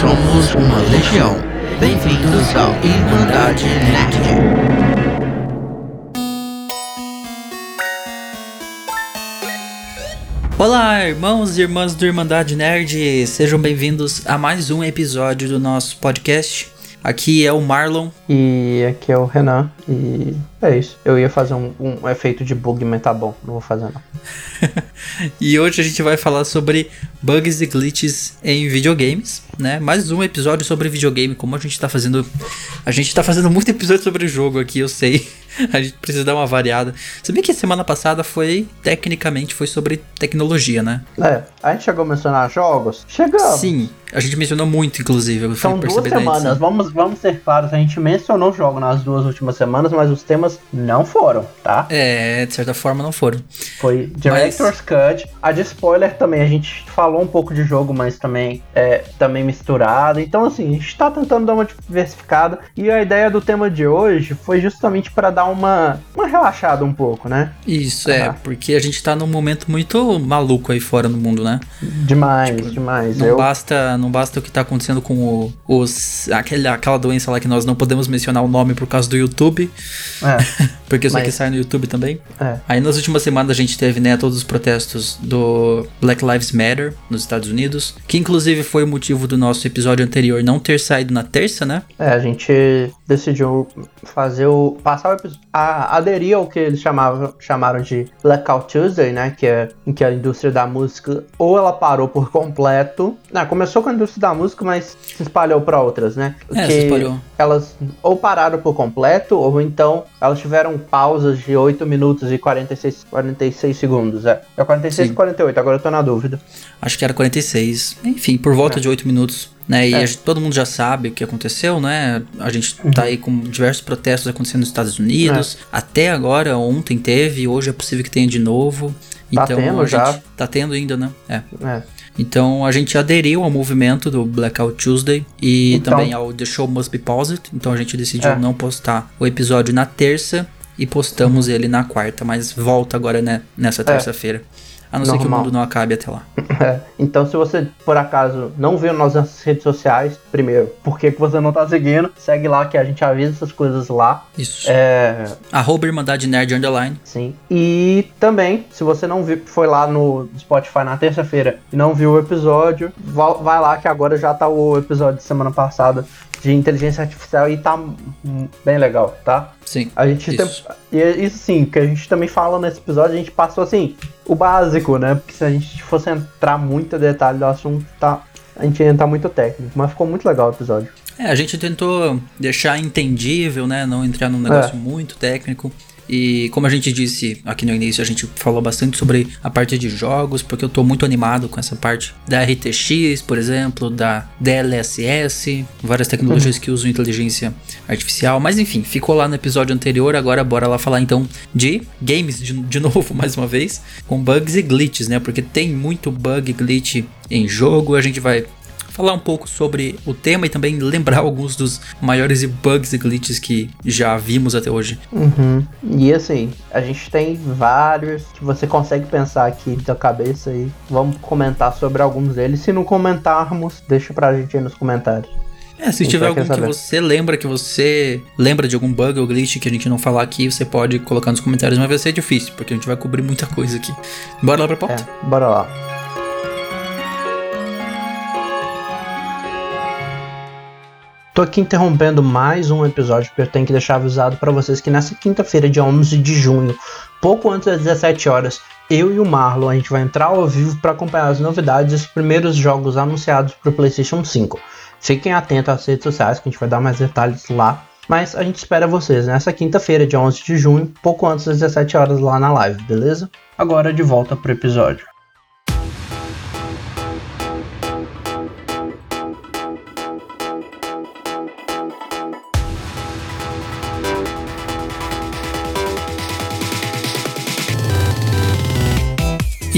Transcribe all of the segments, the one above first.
somos uma legião. Bem-vindos ao Irmandade Nerd. Olá, irmãos e irmãs do Irmandade Nerd, sejam bem-vindos a mais um episódio do nosso podcast. Aqui é o Marlon. E aqui é o Renan. E é isso. Eu ia fazer um, um efeito de bug, mas tá bom, não vou fazer não. e hoje a gente vai falar sobre bugs e glitches em videogames, né? Mais um episódio sobre videogame, como a gente tá fazendo. A gente tá fazendo muito episódio sobre o jogo aqui, eu sei. a gente precisa dar uma variada. Se bem que semana passada foi, tecnicamente, foi sobre tecnologia, né? É, a gente chegou a mencionar jogos? Chegamos. Sim, a gente mencionou muito, inclusive. São duas semanas, vamos, vamos ser claros, a gente mencionou jogo nas duas últimas semanas, mas os temas não foram, tá? É, de certa forma não foram. Foi Director's mas... Cut, a de spoiler também, a gente falou um pouco de jogo, mas também é também misturado. Então, assim, a gente tá tentando dar uma diversificada. E a ideia do tema de hoje foi justamente para dar uma, uma relaxada um pouco, né? Isso, é, porque a gente tá num momento muito maluco aí fora no mundo, né? Demais, tipo, demais. Não, eu... basta, não basta o que tá acontecendo com o, os, aquele, aquela doença lá que nós não podemos mencionar o nome por causa do YouTube. É. porque isso Mas... aqui sai no YouTube também. É. Aí nas últimas semanas a gente teve, né, todos os protestos do Black Lives Matter nos Estados Unidos, que inclusive foi o motivo do nosso episódio anterior não ter saído na terça, né? É, a gente decidiu fazer o. passar o episódio a, aderir ao que eles chamavam, chamaram de Blackout Tuesday, né? Que é em que a indústria da música ou ela parou por completo. Não, começou com a indústria da música, mas se espalhou para outras, né? É, que se espalhou. Elas ou pararam por completo, ou então elas tiveram pausas de 8 minutos e 46, 46 segundos. É, é 46 Sim. e 48, agora eu tô na dúvida. Acho que era 46. Enfim, por volta é. de 8 minutos né? E é. gente, todo mundo já sabe o que aconteceu, né? A gente uhum. tá aí com diversos protestos acontecendo nos Estados Unidos. É. Até agora, ontem teve, hoje é possível que tenha de novo. Tá então, tendo já. Tá tendo ainda, né? É. é. Então a gente aderiu ao movimento do Blackout Tuesday e então, também ao The Show Must Be Paused. Então a gente decidiu é. não postar o episódio na terça e postamos ele na quarta, mas volta agora né, nessa é. A não Normal. ser que o mundo não acabe até lá. É. Então, se você, por acaso, não viu nossas redes sociais, primeiro, por que, você não tá seguindo? Segue lá que a gente avisa essas coisas lá. Isso. É... Arroba Irmandade Nerd Underline. Sim. E também, se você não viu, foi lá no Spotify na terça-feira e não viu o episódio, vai lá que agora já tá o episódio de semana passada de inteligência artificial e tá bem legal, tá? Sim. A gente isso. Tem, e é isso sim, que a gente também fala nesse episódio, a gente passou assim, o básico, né? Porque se a gente fosse entrar muito detalhe do assunto, tá, a gente ia entrar muito técnico, mas ficou muito legal o episódio. É, a gente tentou deixar entendível, né? Não entrar num negócio é. muito técnico. E como a gente disse aqui no início, a gente falou bastante sobre a parte de jogos, porque eu tô muito animado com essa parte da RTX, por exemplo, da DLSS, várias tecnologias uhum. que usam inteligência artificial. Mas enfim, ficou lá no episódio anterior, agora bora lá falar então de games de, de novo, mais uma vez, com bugs e glitches, né? Porque tem muito bug e glitch em jogo, a gente vai falar um pouco sobre o tema e também lembrar alguns dos maiores bugs e glitches que já vimos até hoje. Uhum. E assim, a gente tem vários que você consegue pensar aqui da cabeça e vamos comentar sobre alguns deles. Se não comentarmos, deixa pra gente aí nos comentários. É, se tiver algum que você lembra, que você lembra de algum bug ou glitch que a gente não falar aqui, você pode colocar nos comentários, mas vai ser difícil, porque a gente vai cobrir muita coisa aqui. Bora lá pra pauta? É, bora lá. Tô aqui interrompendo mais um episódio porque eu tenho que deixar avisado para vocês que nessa quinta-feira, dia 11 de junho, pouco antes das 17 horas, eu e o Marlon a gente vai entrar ao vivo para acompanhar as novidades e os primeiros jogos anunciados para o PlayStation 5. Fiquem atentos às redes sociais que a gente vai dar mais detalhes lá. Mas a gente espera vocês nessa quinta-feira, dia 11 de junho, pouco antes das 17 horas lá na live, beleza? Agora de volta pro episódio.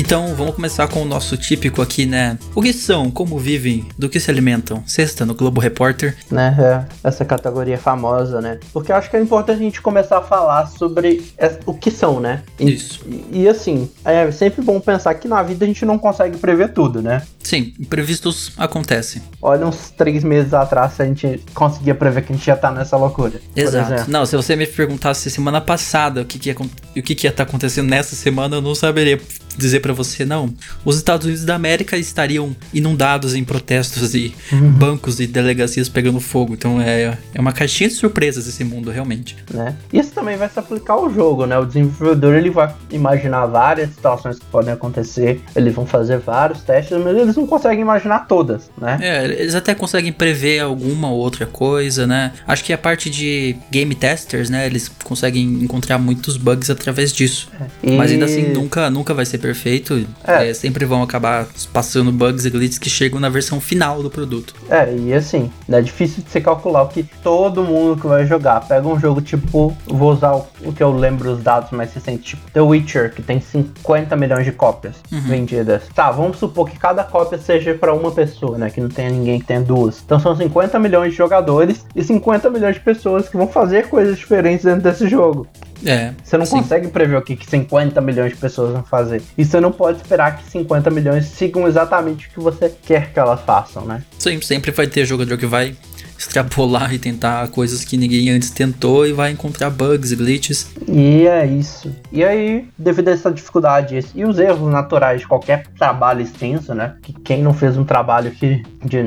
Então vamos começar com o nosso típico aqui, né? O que são, como vivem, do que se alimentam? Sexta no Globo Repórter. Né, é, essa categoria famosa, né? Porque eu acho que é importante a gente começar a falar sobre o que são, né? E, Isso. E, e assim, é sempre bom pensar que na vida a gente não consegue prever tudo, né? Sim, imprevistos acontecem. Olha, uns três meses atrás a gente conseguia prever que a gente ia estar tá nessa loucura. Exato. Não, se você me perguntasse semana passada o que, que ia, o que, que ia estar tá acontecendo nessa semana, eu não saberia dizer para você, não. Os Estados Unidos da América estariam inundados em protestos e uhum. bancos e delegacias pegando fogo. Então é, é uma caixinha de surpresas esse mundo, realmente. Né? Isso também vai se aplicar ao jogo, né? O desenvolvedor ele vai imaginar várias situações que podem acontecer, eles vão fazer vários testes, mas eles não conseguem imaginar todas, né? É, eles até conseguem prever alguma outra coisa, né? Acho que a parte de game testers, né? Eles conseguem encontrar muitos bugs através disso. É. E... Mas ainda assim, nunca, nunca vai ser perfeito. É. É, sempre vão acabar passando bugs e glitches que chegam na versão final do produto. É, e assim, é difícil de se calcular o que todo mundo que vai jogar. Pega um jogo tipo, vou usar o, o que eu lembro os dados mais recentes, tipo The Witcher, que tem 50 milhões de cópias uhum. vendidas. Tá, vamos supor que cada cópia seja para uma pessoa, né? Que não tenha ninguém que tenha duas. Então são 50 milhões de jogadores e 50 milhões de pessoas que vão fazer coisas diferentes dentro desse jogo. É. Você não sim. consegue prever o que 50 milhões de pessoas vão fazer. E você não pode esperar que 50 milhões sigam exatamente o que você quer que elas façam, né? Sim, sempre vai ter jogador que vai extrapolar e tentar coisas que ninguém antes tentou e vai encontrar bugs e glitches. E é isso. E aí, devido a essa dificuldade e os erros naturais de qualquer trabalho extenso, né? Que quem não fez um trabalho que, de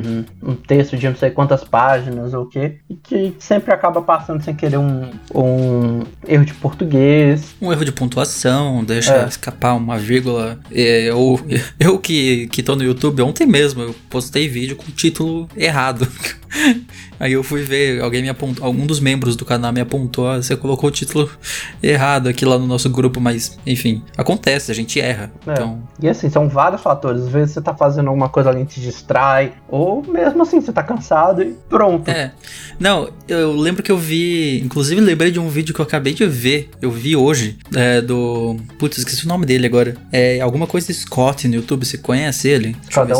um texto de não sei quantas páginas ou o quê, e que sempre acaba passando sem querer um, um erro de português. Um erro de pontuação, deixa é. escapar uma vírgula. É, eu, eu que, que tô no YouTube ontem mesmo, eu postei vídeo com o título errado. Aí eu fui ver, alguém me apontou, algum dos membros do canal me apontou, ah, você colocou o título errado aqui lá no nosso grupo, mas enfim, acontece, a gente erra. É. Então... E assim, são vários fatores. Às vezes você tá fazendo alguma coisa, alguém te distrai, ou mesmo assim, você tá cansado e pronto. É. Não, eu lembro que eu vi, inclusive lembrei de um vídeo que eu acabei de ver, eu vi hoje, é, do. Putz, esqueci o nome dele agora. É alguma coisa de Scott no YouTube, você conhece ele? Scott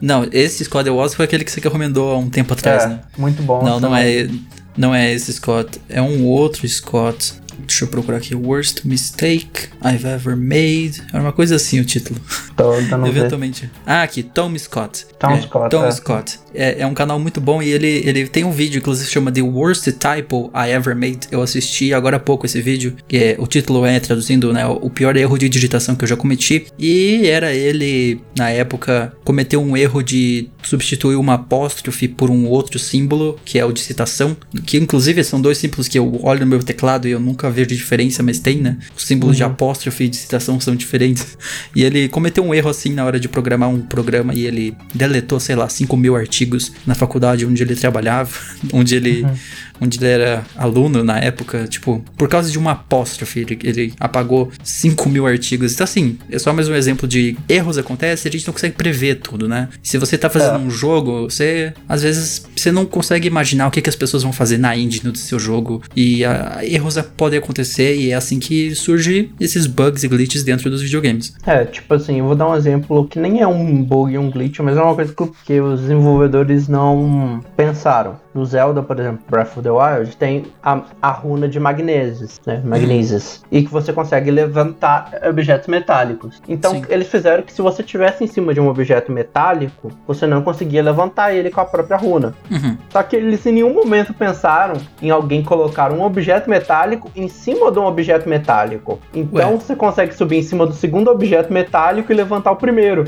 Não, esse Scott Wars foi aquele que você recomendou há um tempo atrás, é, né? Muito bom. Não, não é, não é esse Scott. É um outro Scott. Deixa eu procurar aqui. Worst Mistake I've Ever Made. Era uma coisa assim o título. Tô dando Eventualmente. Ah, aqui, Tom Scott. Tom é, Scott. Tom é. Scott. É, é, um canal muito bom e ele, ele tem um vídeo, inclusive, chama The Worst Typo I Ever Made. Eu assisti agora há pouco esse vídeo. Que é, o título é, traduzindo, né? O pior erro de digitação que eu já cometi. E era ele, na época, cometeu um erro de substituir uma apóstrofe por um outro símbolo, que é o de citação. Que, inclusive, são dois símbolos que eu olho no meu teclado e eu nunca vejo diferença, mas tem, né? Os símbolos uhum. de apóstrofe e de citação são diferentes. E ele cometeu um erro assim na hora de programar um programa e ele deletou, sei lá, 5 mil artigos na faculdade onde ele trabalhava, onde ele. Uhum onde ele era aluno na época, tipo, por causa de uma apóstrofe, ele, ele apagou 5 mil artigos. Então, assim, é só mais um exemplo de erros acontecem a gente não consegue prever tudo, né? Se você tá fazendo é. um jogo, você, às vezes, você não consegue imaginar o que, que as pessoas vão fazer na engine do seu jogo. E a, erros podem acontecer e é assim que surge esses bugs e glitches dentro dos videogames. É, tipo assim, eu vou dar um exemplo que nem é um bug, um glitch, mas é uma coisa que os desenvolvedores não pensaram. No Zelda, por exemplo, Breath of the Wild, tem a, a runa de magnésios, né? Magnésios. Uhum. E que você consegue levantar objetos metálicos. Então, Sim. eles fizeram que se você estivesse em cima de um objeto metálico, você não conseguia levantar ele com a própria runa. Uhum. Só que eles em nenhum momento pensaram em alguém colocar um objeto metálico em cima de um objeto metálico. Então, Ué. você consegue subir em cima do segundo objeto metálico e levantar o primeiro.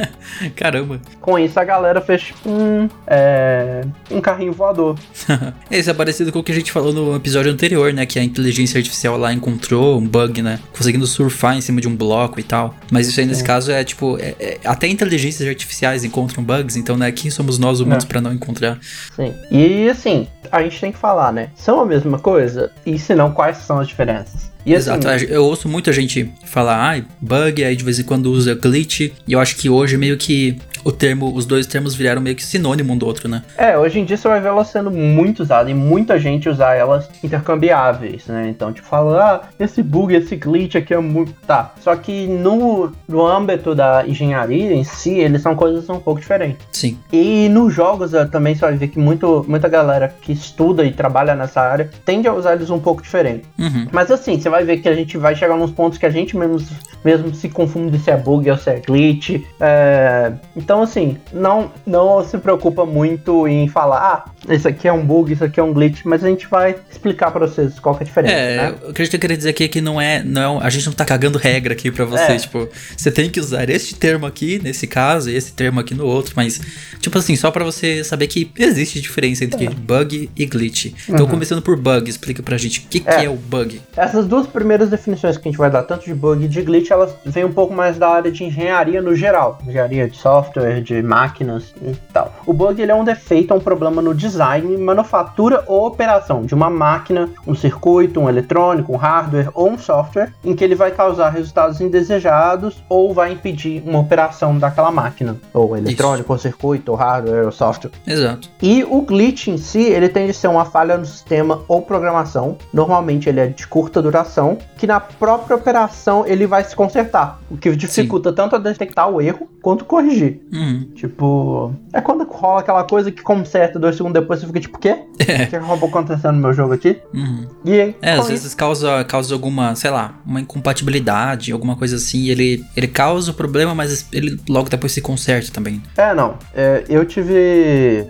Caramba. Com isso, a galera fez tipo, um, é, um carrinho voador. Esse é parecido com o que a gente falou no episódio anterior, né? Que a inteligência artificial lá encontrou um bug, né? Conseguindo surfar em cima de um bloco e tal. Mas isso aí nesse é. caso é tipo. É, é, até inteligências artificiais encontram bugs, então, né? Quem somos nós humanos é. para não encontrar? Sim. E assim, a gente tem que falar, né? São a mesma coisa? E se não, quais são as diferenças? E assim, Exato, eu ouço muita gente falar, ah, bug, aí de vez em quando usa glitch, e eu acho que hoje meio que o termo, os dois termos viraram meio que sinônimo um do outro, né? É, hoje em dia você vai ver ela sendo muito usada e muita gente usar elas intercambiáveis, né? Então, tipo, fala, ah, esse bug, esse glitch aqui é muito. Tá. Só que no, no âmbito da engenharia em si, eles são coisas um pouco diferentes. Sim. E nos jogos eh, também você vai ver que muito, muita galera que estuda e trabalha nessa área tende a usar eles um pouco diferente. Uhum. Mas assim, você vai ver que a gente vai chegar nos pontos que a gente mesmo, mesmo se confunde se é bug ou se é glitch. É... Então, assim, não, não se preocupa muito em falar, ah, isso aqui é um bug, isso aqui é um glitch, mas a gente vai explicar pra vocês qual que é a diferença. É, né? acredito que eu queria dizer aqui que não é, não é. A gente não tá cagando regra aqui pra você. É. Tipo, você tem que usar este termo aqui, nesse caso, e esse termo aqui no outro, mas, tipo assim, só pra você saber que existe diferença entre É. bug e glitch. Então, começando por bug, explica pra gente o que, que Uhum. É. é o bug. Essas duas primeiras definições que a gente vai dar, tanto de bug e de glitch, elas vêm um pouco mais da área de engenharia no geral. Engenharia de software, de máquinas e tal. O bug ele é um defeito, é um problema no design, manufatura ou operação de uma máquina, um circuito, um eletrônico, um hardware ou um software, em que ele vai causar resultados indesejados ou vai impedir uma operação daquela máquina. Ou eletrônico, ou circuito, ou hardware, ou software. Exato. E o glitch em si, ele tende a ser uma falha no sistema ou programação. Normalmente ele é de curta duração, que na própria operação ele vai se consertar. O que dificulta tanto a detectar o erro quanto corrigir. Uhum. Tipo, é quando rola aquela coisa que conserta dois segundos depois você fica tipo, o quê? É. O que acabou acontecendo no meu jogo aqui? Uhum. E aí, É, às vezes causa, causa alguma, sei lá, uma incompatibilidade, alguma coisa assim. Ele, ele causa o problema, mas ele logo depois se conserta também. É, não. É, eu tive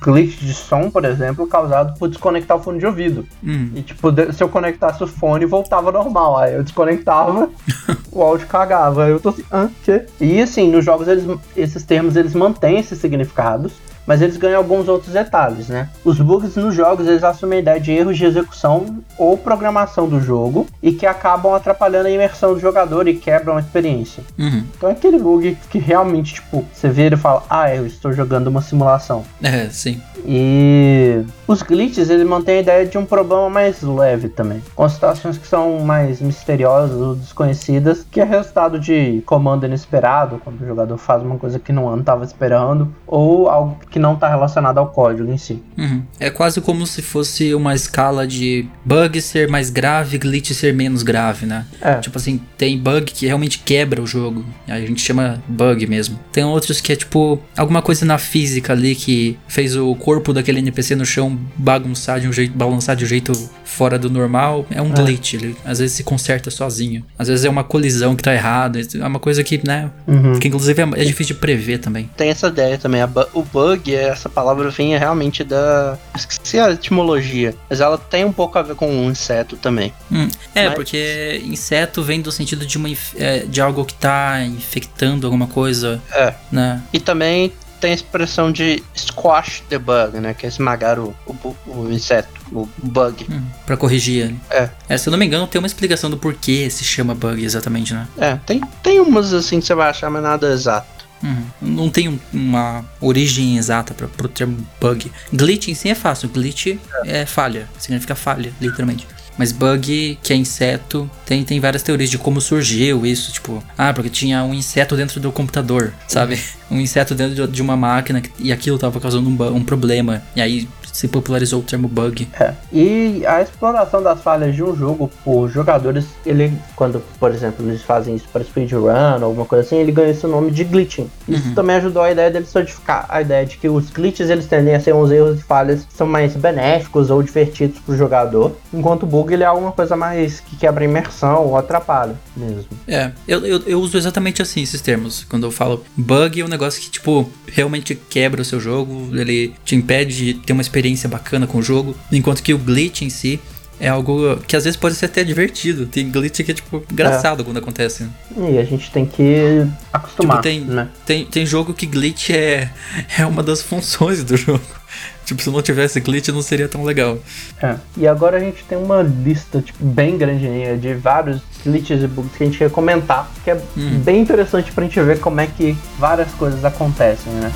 glitch de som, por exemplo, causado por desconectar o fone de ouvido. Hum. E, tipo, se eu conectasse o fone, voltava normal. Aí eu desconectava, o áudio cagava. Aí eu tô assim, ah, quê? E, assim, nos jogos, eles, esses termos, eles mantêm esses significados. Mas eles ganham alguns outros detalhes, né? Os bugs nos jogos, eles assumem a ideia de erros de execução ou programação do jogo e que acabam atrapalhando a imersão do jogador e quebram a experiência. Uhum. Então é aquele bug que realmente, tipo, você vira e fala, ah, eu estou jogando uma simulação. É, sim. E os glitches ele mantém a ideia de um problema mais leve também, com situações que são mais misteriosas ou desconhecidas, que é resultado de comando inesperado, quando o jogador faz uma coisa que não estava esperando, ou algo que não está relacionado ao código em si. Uhum. É quase como se fosse uma escala de bug ser mais grave, glitch ser menos grave, né? É. Tipo assim, tem bug que realmente quebra o jogo. A gente chama bug mesmo. Tem outros que é tipo alguma coisa na física ali que fez o corpo daquele NPC no chão bagunçar de um jeito, balançar de um jeito fora do normal. É um glitch. Ele às vezes se conserta sozinho. Às vezes é uma colisão que tá errada. É uma coisa que, né? Uhum. Que inclusive é, é difícil de prever também. Tem essa ideia também. a bu- o bug, essa palavra vem realmente da. Esqueci a etimologia. Mas ela tem um pouco a ver com um inseto também. Hum, É, Mas- porque inseto vem do sentido de, uma, é, de algo que tá infectando alguma coisa, É. né? E também tem a expressão de squash the bug, né? Que é esmagar o, o, o inseto, o bug. Hum, pra corrigir. ele. É. Se eu não me engano, tem uma explicação do porquê se chama bug exatamente, né? É, tem, tem umas assim que você vai achar, mas nada exato. Uhum. Não tem um- uma origem exata pra, pro termo bug. Glitch em si é fácil. Glitch é falha. Significa falha, literalmente. Mas bug, que é inseto, tem, tem várias teorias de como surgiu isso. Tipo, ah, porque tinha um inseto dentro do computador, sabe? Um inseto dentro de- uma máquina e aquilo tava causando um, um problema. E aí se popularizou o termo bug. É. E a exploração das falhas de um jogo por jogadores, ele, quando, por exemplo, eles fazem isso para speedrun ou alguma coisa assim, ele ganha esse nome de glitching. Isso também ajudou a ideia dele solidificar a ideia de que os glitches eles tendem a ser uns erros e falhas que são mais benéficos ou divertidos pro jogador, enquanto o bug ele é alguma coisa mais que quebra a imersão ou atrapalha mesmo. É, eu, eu, eu uso exatamente assim esses termos. Quando eu falo bug, é um negócio que, tipo, realmente quebra o seu jogo, ele te impede de ter uma experiência bacana com o jogo, enquanto que o glitch em si é algo que às vezes pode ser até divertido. Tem glitch que é, tipo, engraçado quando acontece. né? E a gente tem que acostumar, Tipo, tem, né? tem, tem jogo que glitch é, é uma das funções do jogo. Tipo, se não tivesse glitch não seria tão legal. É. E agora a gente tem uma lista tipo, bem grandinha de vários glitches e bugs que a gente quer comentar, que é bem interessante pra gente ver como é que várias coisas acontecem, né?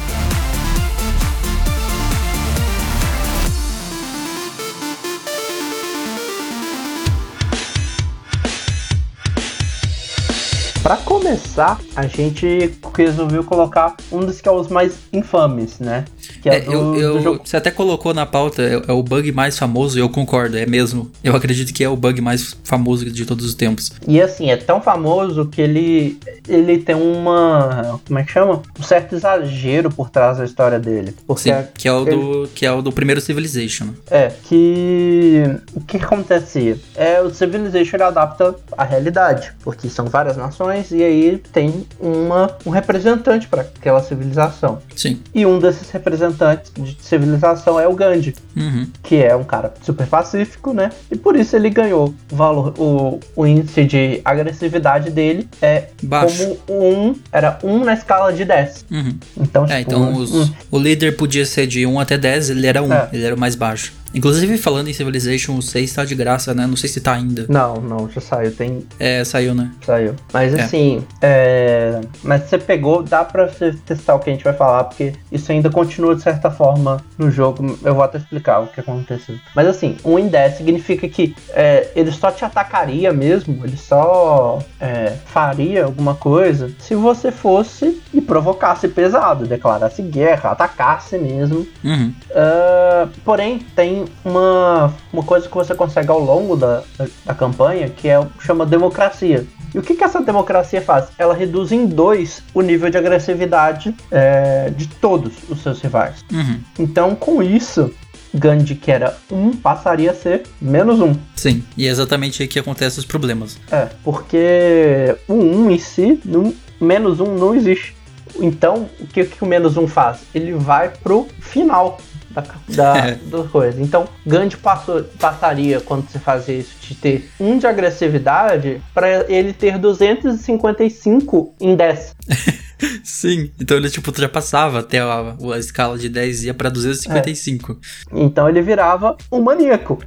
Para começar, a gente resolveu colocar um dos que é os mais infames, né? Que é, é do, eu, eu, jogo... Você até colocou na pauta, é, é, o bug mais famoso, e eu concordo, é mesmo. Eu acredito que é o bug mais famoso de todos os tempos. E assim, é tão famoso que ele, ele tem uma. Como é que chama? Um certo exagero por trás da história dele. Porque Sim, que, é o ele... do, que é o do primeiro Civilization. É, que. O que, acontecia? É, o Civilization adapta a realidade, porque são várias nações e aí tem uma, um representante para aquela civilização. Sim. E um desses representantes de civilização é o Gandhi, uhum. que é um cara super pacífico, né? E por isso ele ganhou o valor, o, o índice de agressividade dele é Baixo. como um, era um na escala de 10. Uhum. Então, é, tipo, então os, um, o líder podia ser de 1 até 10, ele era 1, é. ele era o mais baixo. Inclusive, falando em Civilization 6, tá de graça, né? Não sei se tá ainda. Não, não, já saiu. Tem. É, saiu, né? Saiu. Mas é. assim, é... mas você pegou, dá pra você testar o que a gente vai falar, porque isso ainda continua de certa forma no jogo. Eu vou até explicar o que aconteceu. Mas assim, um em 10 significa que é, ele só te atacaria mesmo, ele só é, faria alguma coisa se você fosse e provocasse pesado, declarasse guerra, atacasse mesmo. Uhum. Uh, porém, tem uma, uma coisa que você consegue ao longo da, da campanha, que é chama democracia. E o que, que essa democracia faz? Ela reduz em dois o nível de agressividade é, de todos os seus rivais. Uhum. Então, com isso, Gandhi, que era 1, um, passaria a ser menos 1. Um. Sim, e é exatamente aí que acontecem os problemas. É, porque o 1 um em si, no, menos 1 um não existe. Então, o que, que o menos 1 um faz? Ele vai pro final da, da, é. coisa. Então, Gandhi passou, passaria, quando você fazia isso, de ter 1 um de agressividade para ele ter 255 em 10. Sim, então ele tipo ultrapassava até a, a escala de 10 ia para 255. É. Então ele virava um maníaco.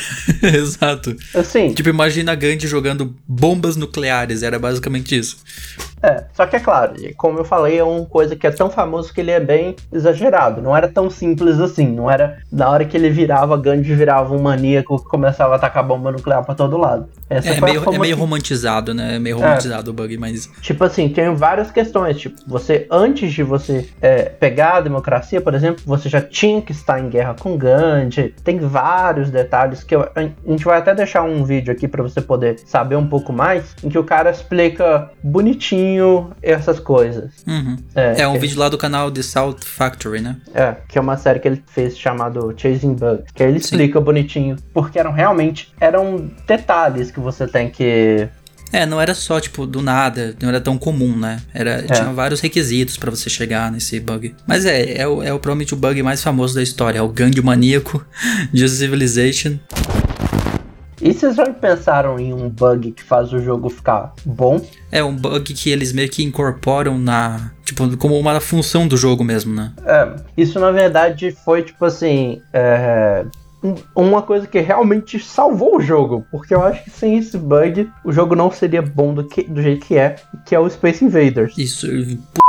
Exato. Assim. Tipo, imagina Gandhi jogando bombas nucleares, era basicamente isso. É, só que é claro, como eu falei, é uma coisa que é tão famoso que ele é bem exagerado. Não era tão simples assim. Não era na hora que ele virava, Gandhi virava um maníaco que começava a atacar bomba nuclear pra todo lado. Essa é, meio, é meio romantizado, né? É meio romantizado é. o bug, mas. Tipo assim, tem várias questões. Tipo, você, antes de você é, pegar a democracia, por exemplo, você já tinha que estar em guerra com Gandhi. Tem vários detalhes que eu, a gente vai até deixar um vídeo aqui para você poder saber um pouco mais, em que o cara explica bonitinho essas coisas. Uhum. É, é, um vídeo lá do canal The Salt Factory, né? É, que é uma série que ele fez chamado Chasing Bugs, que ele explica Sim. bonitinho, porque eram realmente eram detalhes que você tem que é, não era só, tipo, do nada, não era tão comum, né? Era, é. Tinha vários requisitos para você chegar nesse bug. Mas é, é, o, é o, provavelmente o bug mais famoso da história, é o gangue maníaco de Civilization. E vocês já pensaram em um bug que faz o jogo ficar bom? É um bug que eles meio que incorporam na. Tipo, como uma função do jogo mesmo, né? É, isso na verdade foi tipo assim. É, uma coisa que realmente salvou o jogo, porque eu acho que sem esse bug o jogo não seria bom do, que, do jeito que é, que é o Space Invaders. Isso,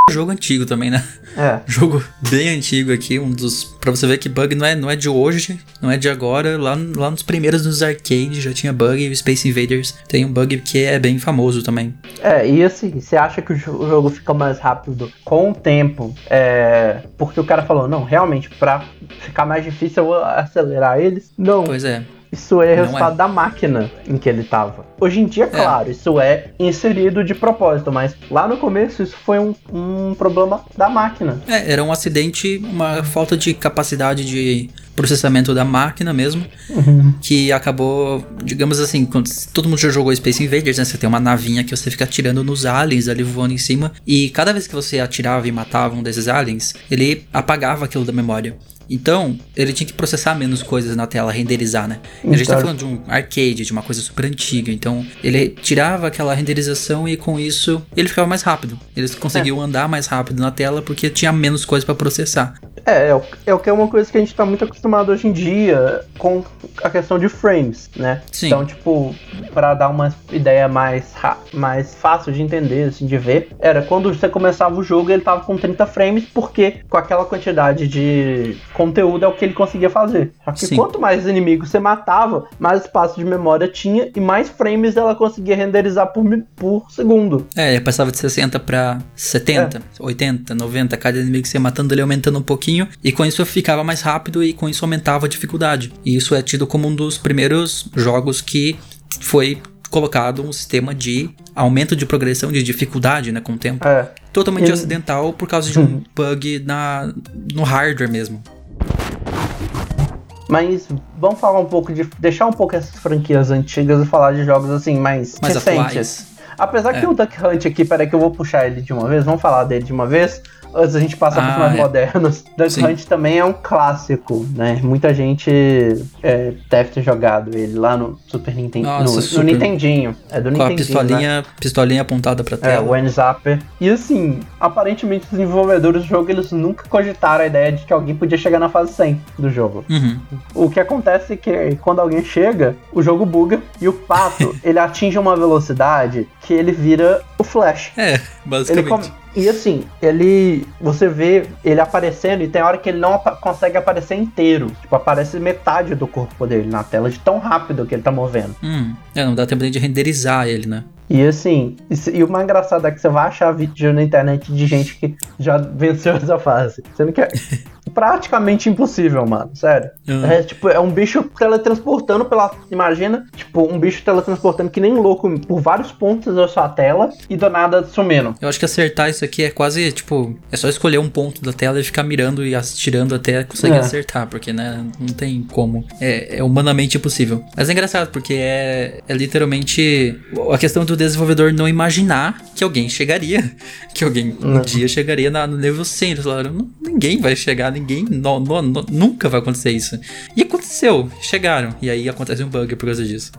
jogo antigo também, né? É. Jogo bem antigo aqui, um dos. Pra você ver que bug não é, não é de hoje, não é de agora. Lá, lá nos primeiros nos arcades já tinha bug e o Space Invaders tem um bug que é bem famoso também. É, e assim, você acha que o jogo fica mais rápido com o tempo? É. Porque o cara falou, não, realmente, pra ficar mais difícil eu acelerar eles? Não. Pois é. Isso é resultado é. da máquina em que ele estava. Hoje em dia, é. claro, isso é inserido de propósito, mas lá no começo isso foi um, um problema da máquina. É, era um acidente, uma falta de capacidade de processamento da máquina mesmo, uhum. que acabou, digamos assim, quando todo mundo já jogou Space Invaders, né? Você tem uma navinha que você fica atirando nos aliens ali voando em cima, e cada vez que você atirava e matava um desses aliens, ele apagava aquilo da memória. Então, ele tinha que processar menos coisas na tela, renderizar, né? Então. A gente tá então. falando de um arcade, de uma coisa super antiga. Então, ele tirava aquela renderização e com isso ele ficava mais rápido. Eles conseguiam é. andar mais rápido na tela porque tinha menos coisa para processar. É, é, é o que é uma coisa que a gente tá muito acostumado hoje em dia com a questão de frames, né? Sim. Então, tipo, para dar uma ideia mais, mais fácil de entender, assim, de ver, era quando você começava o jogo ele tava com 30 frames, porque com aquela quantidade de conteúdo é o que ele conseguia fazer. Só que Sim. quanto mais inimigos você matava, mais espaço de memória tinha e mais frames ela conseguia renderizar por, por segundo. É, ele passava de 60 pra 70, 80, 90, cada inimigo que você ia matando ele aumentando um pouquinho, e com isso ficava mais rápido e com isso aumentava a dificuldade. E isso é tido como um dos primeiros jogos que foi colocado um sistema de aumento de progressão de dificuldade, né, com o tempo. É. Totalmente Ele- acidental por causa de um bug na, no hardware mesmo. Mas vamos falar um pouco de. deixar um pouco essas franquias antigas e falar de jogos assim mais, Mais recentes. atuais. Apesar É. que o Duck Hunt aqui, peraí que eu vou puxar ele de uma vez, vamos falar dele de uma vez, antes da gente passar para os Ah, mais é. modernos. Sim. Hunt também é um clássico, né? Muita gente é, deve ter jogado ele lá no Super Nintendo. Nossa, no, no super. Nintendinho. É do Com a Nintendinho. né? pistolinha, pistolinha apontada pra É, tela. o N-Zapper. E assim, aparentemente os desenvolvedores do jogo eles nunca cogitaram a ideia de que alguém podia chegar na fase 100 do jogo. Uhum. O que acontece é que quando alguém chega, o jogo buga e o pato ele atinge uma velocidade que ele vira o Flash. É, basicamente. E assim, ele. Você vê ele aparecendo e tem hora que ele não apa- consegue aparecer inteiro. Tipo, aparece metade do corpo dele na tela, de tão rápido que ele tá movendo. Hum, é, não dá tempo nem de renderizar ele, né? E assim, e o mais engraçado é que você vai achar vídeo na internet de gente que já venceu essa fase. Sendo que é praticamente impossível, mano. Sério. Uhum. É tipo, é um bicho teletransportando pela. Imagina, tipo, um bicho teletransportando que nem louco por vários pontos da sua tela e do nada sumindo. Eu acho que acertar isso aqui é quase, tipo, é só escolher um ponto da tela e ficar mirando e atirando até conseguir É. acertar, porque, né, não tem como. É, é humanamente impossível. Mas é engraçado, porque é, é literalmente a questão do desenvolvedor não imaginar que alguém chegaria, que alguém um Não. dia chegaria na- no nível 100. Eles falaram, "Não, ninguém vai chegar, ninguém, não, não- não- nunca vai acontecer isso. E aconteceu, chegaram. E aí acontece um bug por causa disso.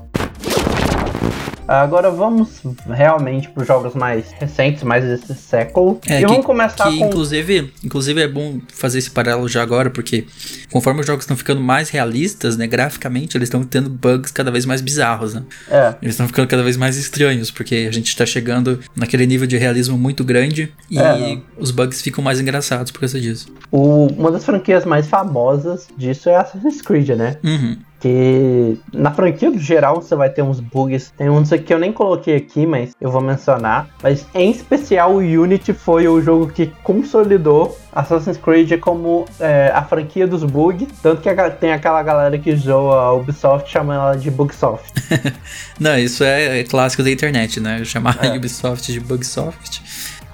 Agora vamos realmente pros jogos mais recentes, mais desse século. É, e que- vamos começar que com. inclusive, inclusive é bom fazer esse paralelo já agora, porque conforme os jogos estão ficando mais realistas, né, graficamente, eles estão tendo bugs cada vez mais bizarros, né? É. Eles estão ficando cada vez mais estranhos, porque a gente tá chegando naquele nível de realismo muito grande e É, os bugs ficam mais engraçados por causa disso. O- uma das franquias mais famosas disso é Assassin's Creed, né? Uhum. Que na franquia do geral você vai ter uns bugs. Tem uns aqui que eu nem coloquei aqui, mas eu vou mencionar. Mas em especial o Unity foi o jogo que consolidou Assassin's Creed como é, a franquia dos bugs. Tanto que tem aquela galera que zoa a Ubisoft chamando ela de Bugsoft. Não, isso é, é clássico da internet, né? Chamar É. a Ubisoft de Bugsoft.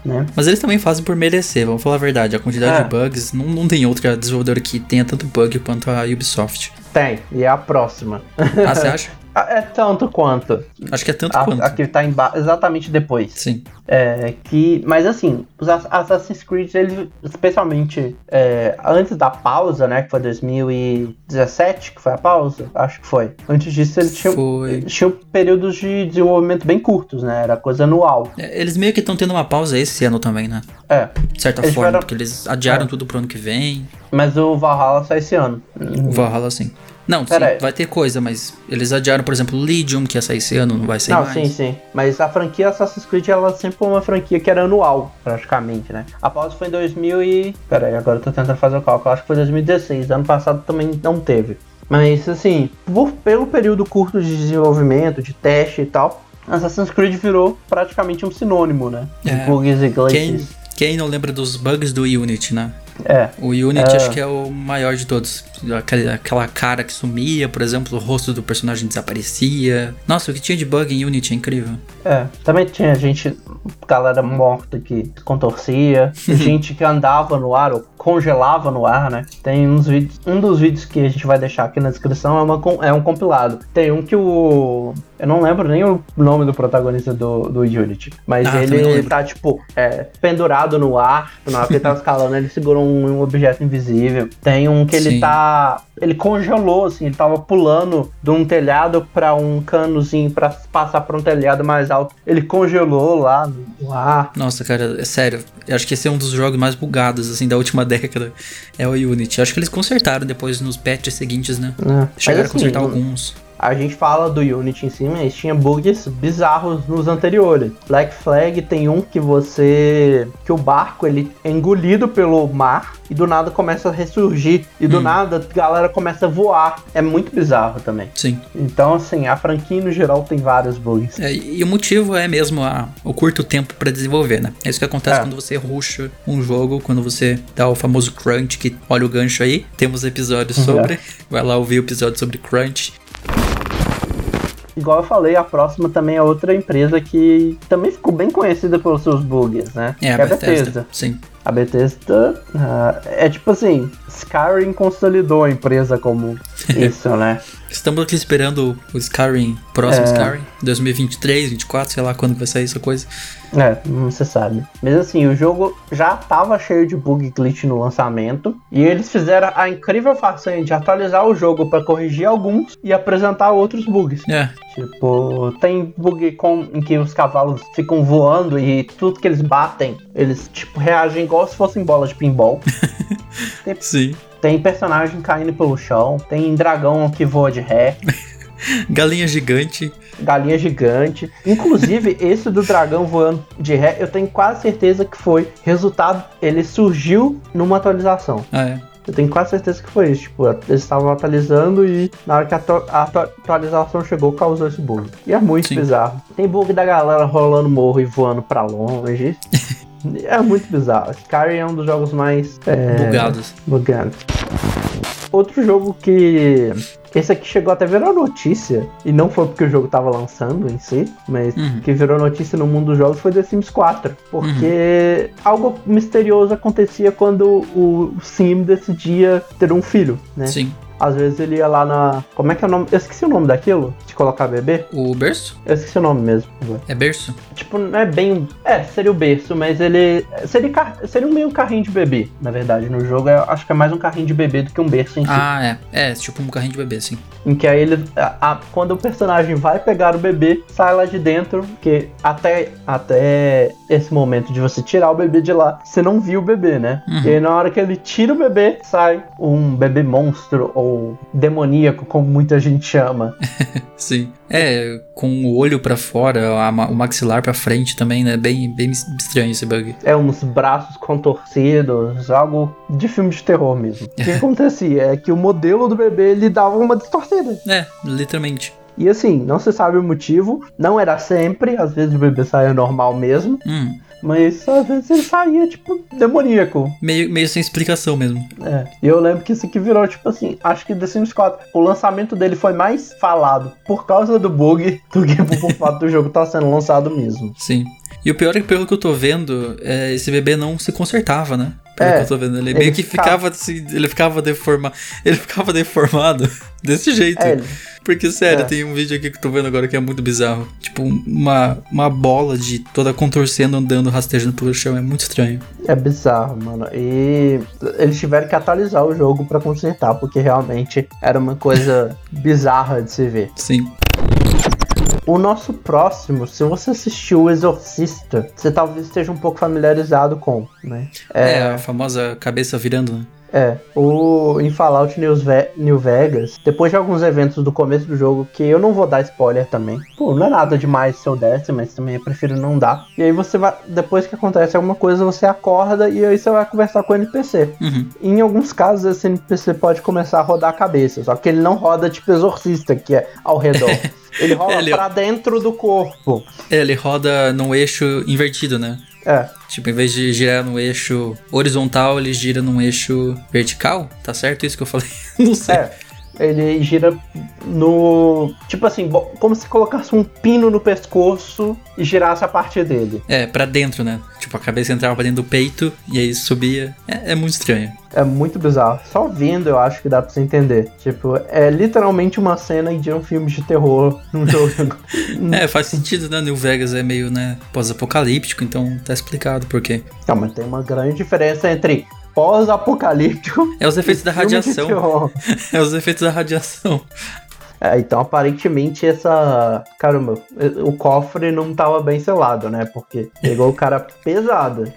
Né? Mas eles também fazem por merecer, vamos falar a verdade. A quantidade É. de bugs, não, não tem outra desenvolvedora que tenha tanto bug quanto a Ubisoft. Tem, e é a próxima. Ah, você acha? Ah, É tanto quanto. Acho que é tanto A, quanto. a que tá exatamente depois. Sim. É, que, mas assim, os Ass- Assassin's Creed, ele, especialmente é, antes da pausa, né? Que foi 2017 que foi a pausa, acho que foi. Antes disso, ele tinha, Foi. ele tinha períodos de desenvolvimento bem curtos, né? Era coisa anual. É, Eles meio que estão tendo uma pausa esse ano também, né? É, De certa Eles forma, tiveram- porque eles adiaram tudo pro ano que vem. mas o Valhalla sai esse ano. O Valhalla, sim. Não, sim, vai ter coisa, mas eles adiaram, por exemplo, Legion, que ia sair esse ano, não vai sair Não, mais. sim, sim. Mas a franquia Assassin's Creed, ela sempre foi uma franquia que era anual, praticamente, né? A pausa foi em 2000 e... Pera aí, agora eu tô tentando fazer o cálculo. Acho que foi 2016. Ano passado também não teve. Mas, assim, por- pelo período curto de desenvolvimento, de teste e tal, Assassin's Creed virou praticamente um sinônimo, né? De É. bugs e glitches. Quem, quem não lembra dos bugs do Unity, né? É. O Unity É. acho que é o maior de todos. Aquela, cara que sumia, por exemplo, o rosto do personagem desaparecia. Nossa, o que tinha de bug em Unity é incrível. É, também tinha gente, galera morta que contorcia, gente que andava no ar ou congelava no ar, né? Tem uns vídeos, um dos vídeos que a gente vai deixar aqui na descrição é, uma, é um compilado. Tem um que o. Eu não lembro nem o nome do protagonista do, do Unity, mas Ah, ele tá, tipo, é, pendurado no ar, na hora que ele tá escalando, ele segura um, um objeto invisível. Tem um que ele Sim. tá. Ele congelou, assim, ele tava pulando de um telhado pra um canozinho pra passar pra um telhado mais alto. Ele congelou lá no ar. Nossa, cara, é sério. Eu acho que esse é um dos jogos mais bugados, assim, da última década. É o Unity. Acho que eles consertaram depois nos patches seguintes, né? né? Chegaram Mas, a consertar assim, alguns. A gente fala do Unity em si, mas tinha bugs bizarros nos anteriores. Black Flag tem um que você. que o barco ele é engolido pelo mar e do nada começa a ressurgir. E do hum. nada a galera começa a voar. É muito bizarro também. Sim. Então, assim, a franquia no geral tem vários bugs. É, e o motivo é mesmo a, o curto tempo para desenvolver, né? É isso que acontece é. quando você rusha um jogo, quando você dá o famoso crunch, que olha o gancho aí. Temos episódios uhum. sobre. Vai lá ouvir o episódio sobre crunch. Igual eu falei, a próxima também é outra empresa que também ficou bem conhecida pelos seus bugs, né? É, a, é Bethesda. Bethesda. Sim. A Bethesda uh, é tipo assim, Skyrim consolidou a empresa como isso, né? Estamos aqui esperando o Skyrim, próximo é... Skyrim, 2023, 2024, sei lá quando vai sair essa coisa. É, não se sabe. Mas assim, o jogo já tava cheio de bug glitch no lançamento. E eles fizeram a incrível façanha de atualizar o jogo para corrigir alguns e apresentar outros bugs. É. Tipo, tem bug com, em que os cavalos ficam voando e tudo que eles batem, eles tipo reagem igual se fossem bolas de pinball. tem, Sim. Tem personagem caindo pelo chão, tem dragão que voa de ré. Galinha gigante. Galinha gigante. Inclusive, esse do dragão voando de ré, eu tenho quase certeza que foi resultado. Ele surgiu numa atualização. Ah, é. Eu tenho quase certeza que foi isso. Tipo, eles estavam atualizando e na hora que a, a atualização chegou, causou esse bug. E é muito Sim. bizarro. Tem bug da galera rolando morro e voando pra longe. é muito bizarro. Skyrim é um dos jogos mais. É, bugados. Bugados. Outro jogo que esse aqui chegou até virar notícia, e não foi porque o jogo tava lançando em si, mas uhum. que virou notícia no mundo dos jogos foi The Sims 4. Porque uhum. algo misterioso acontecia quando o Sim decidia ter um filho, né? Sim. Às vezes ele ia lá na. Como é que é o nome? Eu esqueci o nome daquilo? De colocar bebê? O berço? Eu esqueci o nome mesmo. É berço? Tipo, não é bem. É, seria o berço, mas ele. Seria, car... seria um meio carrinho de bebê, na verdade. No jogo, eu acho que é mais um carrinho de bebê do que um berço em si. Ah, é. É, tipo um carrinho de bebê, sim. Em que aí ele. A, a, quando o personagem vai pegar o bebê, sai lá de dentro, que até, até esse momento de você tirar o bebê de lá, você não viu o bebê, né? Uhum. E aí na hora que ele tira o bebê, sai um bebê monstro ou demoníaco, como muita gente chama. Sim. É, com o olho para fora, o maxilar para frente também, né? Bem, bem estranho esse bug. É, uns braços contorcidos, algo de filme de terror mesmo. O que acontecia é que o modelo do bebê ele dava uma distorcida. É, literalmente. E assim, não se sabe o motivo, não era sempre, às vezes o bebê saía normal mesmo. Hum. Mas às vezes ele saía, tipo, demoníaco. Meio, meio sem explicação mesmo. É. E eu lembro que isso aqui virou, tipo assim, acho que The Sims 4, o lançamento dele foi mais falado por causa do bug do que por fato do jogo estar tá sendo lançado mesmo. Sim. E o pior é que pelo que eu tô vendo, é, esse bebê não se consertava, né? Pelo é, que eu tô vendo. Ele, ele meio que ficava, assim, ele ficava deformado. Ele ficava deformado desse jeito. É, ele... Porque, sério, é. tem um vídeo aqui que eu tô vendo agora que é muito bizarro. Tipo, uma, uma bola de toda contorcendo, andando, rastejando pelo chão. É muito estranho. É bizarro, mano. E eles tiveram que atualizar o jogo para consertar, porque realmente era uma coisa bizarra de se ver. Sim. O nosso próximo, se você assistiu O Exorcista, você talvez esteja um pouco familiarizado com, né? É, é a famosa cabeça virando, né? É, o, em Fallout New Vegas, depois de alguns eventos do começo do jogo, que eu não vou dar spoiler também. Pô, não é nada demais se eu desse, mas também eu prefiro não dar. E aí você vai, depois que acontece alguma coisa, você acorda e aí você vai conversar com o NPC. Uhum. Em alguns casos, esse NPC pode começar a rodar a cabeça, só que ele não roda tipo exorcista, que é ao redor. Ele rola ele... pra dentro do corpo. É, ele roda num eixo invertido, né? É. Tipo, em vez de girar no eixo horizontal, ele gira num eixo vertical? Tá certo isso que eu falei? Não sei. É. Ele gira no. Tipo assim, como se colocasse um pino no pescoço e girasse a parte dele. É, para dentro, né? Tipo, a cabeça entrava pra dentro do peito e aí subia. É, é, muito estranho. É muito bizarro. Só vendo eu acho que dá pra você entender. Tipo, é literalmente uma cena de um filme de terror num jogo. é, faz sentido, né? New Vegas é meio, né, pós-apocalíptico, então tá explicado por quê. Não, mas tem uma grande diferença entre pós-apocalíptico. É os efeitos da radiação. é os efeitos da radiação. É, então aparentemente essa. Caramba, o cofre não tava bem selado, né? Porque pegou o cara pesado.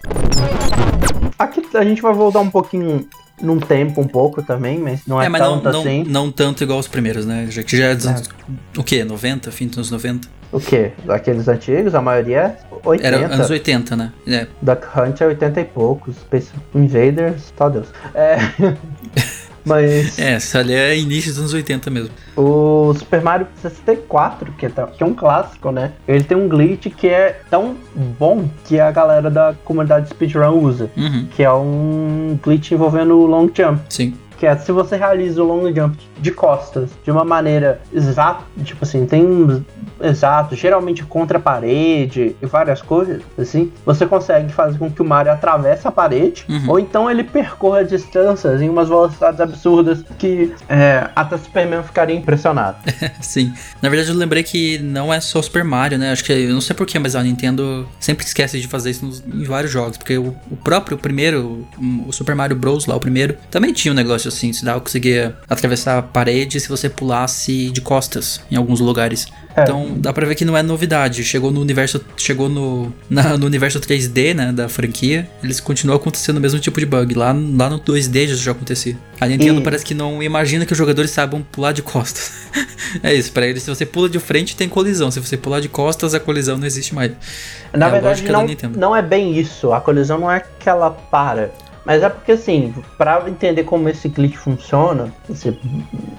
Aqui a gente vai voltar um pouquinho num tempo um pouco também, mas não é, É, mas tanto não, não, assim. não tanto igual os primeiros, né? Já que já é dos anos, o quê? 90, fim dos anos 90? O quê? Aqueles antigos, a maioria é 80. Era anos 80, né? É. Duck Hunt é 80 e poucos. Space Invaders, só Deus. É. Mas É, essa ali é início dos anos 80 mesmo. o Super Mario 64, que é, que é um clássico, né? Ele tem um glitch que é tão bom que a galera da comunidade speedrun usa. Uhum, Que é um glitch envolvendo o long jump. sim. Que é se você realiza o long jump de costas de uma maneira exata, tipo assim, tem um exato, geralmente contra a parede e várias coisas, assim, você consegue fazer com que o Mario atravesse a parede, Uhum. ou então ele percorra distâncias em umas velocidades absurdas que é, até Superman ficaria impressionado. Sim. Na verdade, eu lembrei que não é só Super Mario, né? Acho que eu não sei porquê, mas a Nintendo sempre esquece de fazer isso nos- em vários jogos. Porque o, o próprio primeiro, o, o Super Mario Bros. lá, o primeiro, também tinha um negócio assim: se dá, conseguia atravessar parede se você pulasse de costas em alguns lugares. É. Então dá pra ver que não é novidade. Chegou no universo, chegou no, na- no universo 3D, né, da franquia, eles continuam acontecendo o mesmo tipo de bug. Lá, lá no 2D já, já acontecia. A Nintendo E- parece que não imagina que os jogadores saibam pular de costas. é isso, pra eles, se você pula de frente, tem colisão. Se você pular de costas, a colisão não existe mais. Na É verdade, não, não é bem isso. A colisão não é que ela para. Mas é porque, assim, pra entender como esse glitch funciona, esse,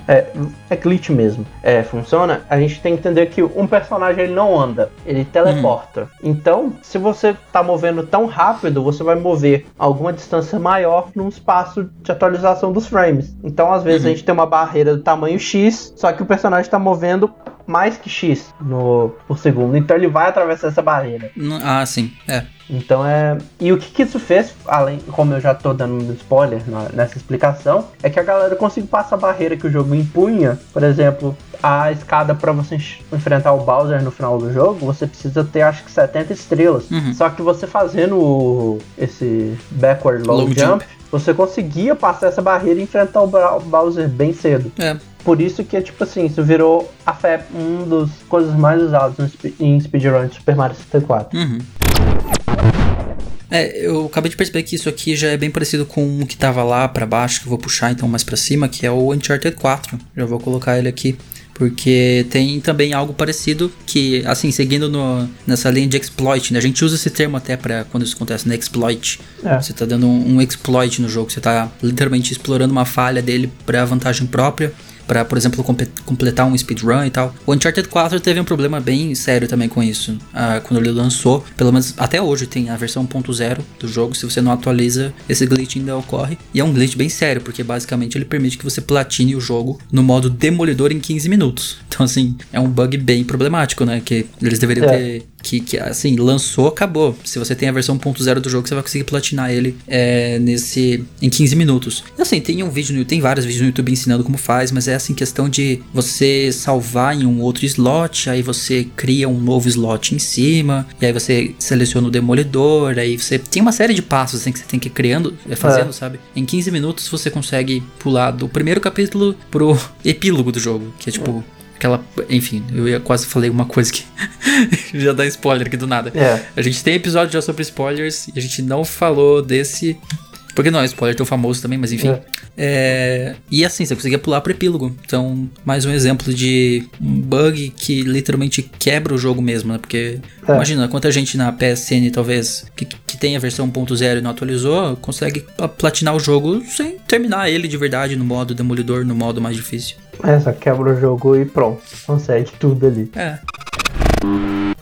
é, é glitch mesmo, é, funciona, a gente tem que entender que um personagem ele não anda, ele teleporta. Então, se você tá movendo tão rápido, você vai mover alguma distância maior num espaço de atualização dos frames. Então, às vezes, Uhum. a gente tem uma barreira do tamanho X, só que o personagem tá movendo mais que X no, por segundo. Então, ele vai atravessar essa barreira. Ah, sim, é. Então é. E o que, que isso fez, além, como eu já tô dando um spoiler na- nessa explicação, é que a galera conseguiu passar a barreira que o jogo impunha. Por exemplo, a escada para você enfrentar o Bowser no final do jogo, você precisa ter acho que 70 estrelas. Uhum. Só que você fazendo o- esse backward long, Long jump, jump. você conseguia passar essa barreira e enfrentar o Bowser bem cedo. É, Por isso que, tipo assim, isso virou a fe- um dos coisas mais usadas em speedrun de Super Mario 64. Uhum. É, eu acabei de perceber que isso aqui já é bem parecido com o que tava lá pra baixo, que eu vou puxar então mais pra cima, que é o Uncharted 4. Já vou colocar ele aqui. Porque tem também algo parecido que, assim, seguindo no- nessa linha de exploit, né? A gente usa esse termo até para quando isso acontece, né? Exploit. É. Você tá dando um, um exploit no jogo, você tá literalmente explorando uma falha dele pra vantagem própria. Pra, por exemplo, completar um speedrun e tal. O Uncharted 4 teve um problema bem sério também com isso. Ah, quando ele lançou, pelo menos até hoje tem a versão 1.0 do jogo. Se você não atualiza, esse glitch ainda ocorre. E é um glitch bem sério, porque basicamente ele permite que você platine o jogo no modo demolidor em 15 minutos. Então, assim, é um bug bem problemático, né? Que eles deveriam É. ter que, que, assim, lançou, acabou. Se você tem a versão 1.0 do jogo, você vai conseguir platinar ele é, nesse em 15 minutos. E, assim, tem um vídeo no tem vários vídeos no YouTube ensinando como faz, mas é assim questão de você salvar em um outro slot, aí você cria um novo slot em cima, e aí você seleciona o demolidor, aí você tem uma série de passos assim, que você tem que ir criando, é, fazendo, É. sabe? Em 15 minutos você consegue pular do primeiro capítulo pro epílogo do jogo, que é tipo Aquela. Enfim, eu ia quase falei uma coisa que já dá spoiler aqui do nada. É. A gente tem episódio já sobre spoilers e a gente não falou desse. Porque não é spoiler tão famoso também, mas enfim. É. É, E assim, você conseguia pular pro epílogo. Então, mais um exemplo de um bug que literalmente quebra o jogo mesmo, né? Porque É. imagina quanta gente na PSN, talvez, que, que tem a versão 1.0 e não atualizou, consegue pla- platinar o jogo sem terminar ele de verdade no modo demolidor, no modo mais difícil. É, só quebra o jogo e pronto. Consegue tudo ali. É.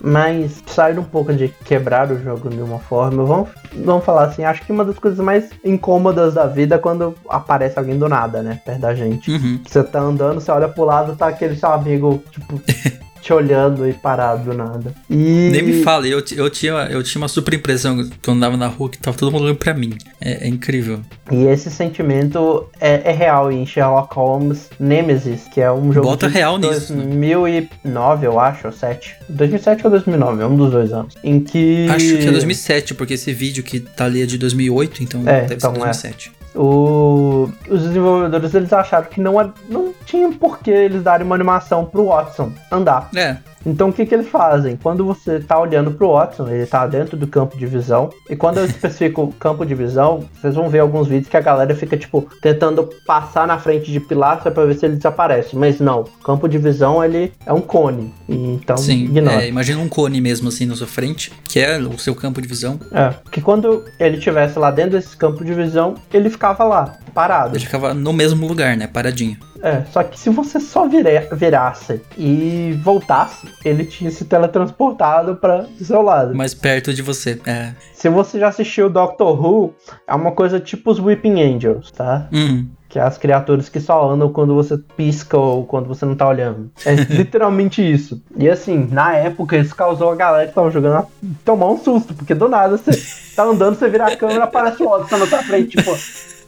Mas saindo um pouco de quebrar o jogo de uma forma, vamos, vamos falar assim, acho que uma das coisas mais incômodas da vida é quando aparece alguém do nada, né? Perto da gente. Uhum. Você tá andando, você olha pro lado, tá aquele seu amigo, tipo, te olhando e parado do nada. E. Nem me fale, eu, eu, tinha, eu tinha uma super impressão quando eu andava na rua que tava todo mundo olhando pra mim. É, é incrível. E esse sentimento é, é real em Sherlock Holmes Nemesis, que é um jogo Bota de real nisso, né? 2009, eu acho, ou 7. 2007 ou 2009, é um dos dois anos. Em que Acho que é 2007, porque esse vídeo que tá ali é de 2008, então É, deve então ser é. 2007. O- os desenvolvedores eles acharam que não, é- não tinha por que eles darem uma animação pro Watson andar. É. Então o que, que eles fazem? Quando você tá olhando pro Watson, ele tá dentro do campo de visão. E quando eu especifico campo de visão, vocês vão ver alguns vídeos que a galera fica, tipo, tentando passar na frente de pilastra para ver se ele desaparece. Mas não, campo de visão ele é um cone. Então Sim, ignora. é, imagina um cone mesmo assim na sua frente, que é o seu campo de visão. É, porque quando ele estivesse lá dentro desse campo de visão, ele ficava lá, parado. Ele ficava no mesmo lugar, né? Paradinho. É, só que se você só vira, virasse e voltasse, ele tinha se teletransportado para do seu lado. Mais perto de você. É. Se você já assistiu Doctor Who, é uma coisa tipo os Weeping Angels, tá? Hum. Que é as criaturas que só andam quando você pisca ou quando você não tá olhando. É literalmente isso. E assim, na época isso causou a galera que tava jogando a tomar um susto, porque do nada você tá andando, você vira a câmera, aparece o Watson na tua frente, tipo,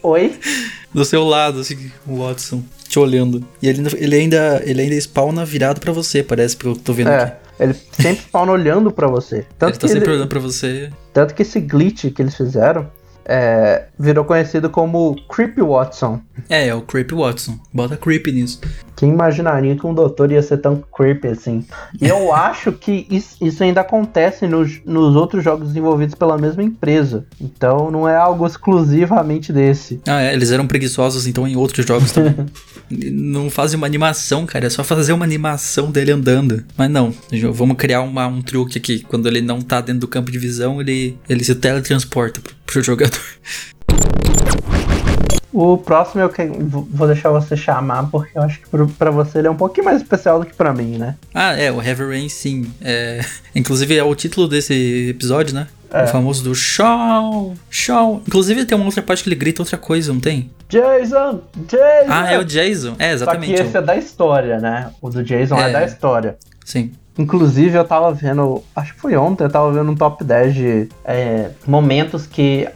oi? Do seu lado, assim, o Watson te olhando. E ele, ele ainda ele ainda spawna virado pra você, parece, que eu tô vendo aqui. É, ele sempre spawna olhando pra você. Tanto Ele tá que sempre ele- olhando pra você. Tanto que esse glitch que eles fizeram é, virou conhecido como Creepy Watson. É, é o Creepy Watson. Bota creepy nisso. Quem imaginaria que um doutor ia ser tão creepy assim? E eu acho que is- isso ainda acontece nos, nos outros jogos desenvolvidos pela mesma empresa. Então não é algo exclusivamente desse. Ah, é, eles eram preguiçosos então em outros jogos também. não fazem uma animação, cara, é só fazer uma animação dele andando. Mas não, vamos criar uma- um truque aqui. Quando ele não tá dentro do campo de visão, ele, ele se teletransporta pro, pro jogador. O próximo eu que- vou deixar você chamar, porque eu acho que pra você ele é um pouquinho mais especial do que pra mim, né? Ah, é, o Heavy Rain sim. É, inclusive é o título desse episódio, né? É. O famoso do Shaw, Shaw. Inclusive tem uma outra parte que ele grita outra coisa, não tem? Jason! Jason! Ah, é o Jason. É, Só que exatamente. esse é da história, né? O do Jason é, É. da história. Sim. Inclusive, eu tava vendo, acho que foi ontem, eu tava vendo um top 10 de é, momentos que,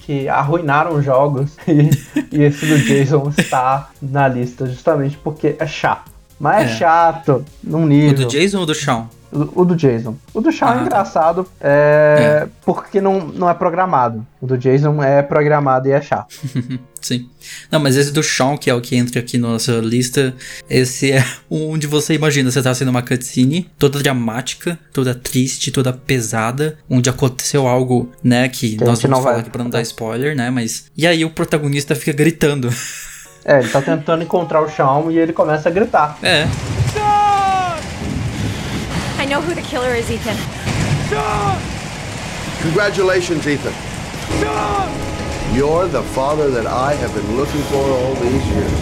que arruinaram jogos. E, e esse do Jason está na lista, justamente porque é chato. Mas é, É. chato, num O nível. do Jason ou do Shawn? O, o do Jason. O do Shaw Ah, é engraçado, é, porque não, não é programado. O do Jason é programado e é chato. Sim. Não, mas esse do Shawn, que é o que entra aqui na nossa lista, esse é onde você imagina, você tá sendo uma cutscene toda dramática, toda triste, toda pesada, onde aconteceu algo, né, que Que nós vamos não falar vai- aqui pra não dar spoiler, né, mas... E aí o protagonista fica gritando. É, ele tá tentando encontrar o Shawn e ele começa a gritar. É, I know who the killer is, Ethan. Congratulations, Ethan. You're the father that I have been looking for all these years.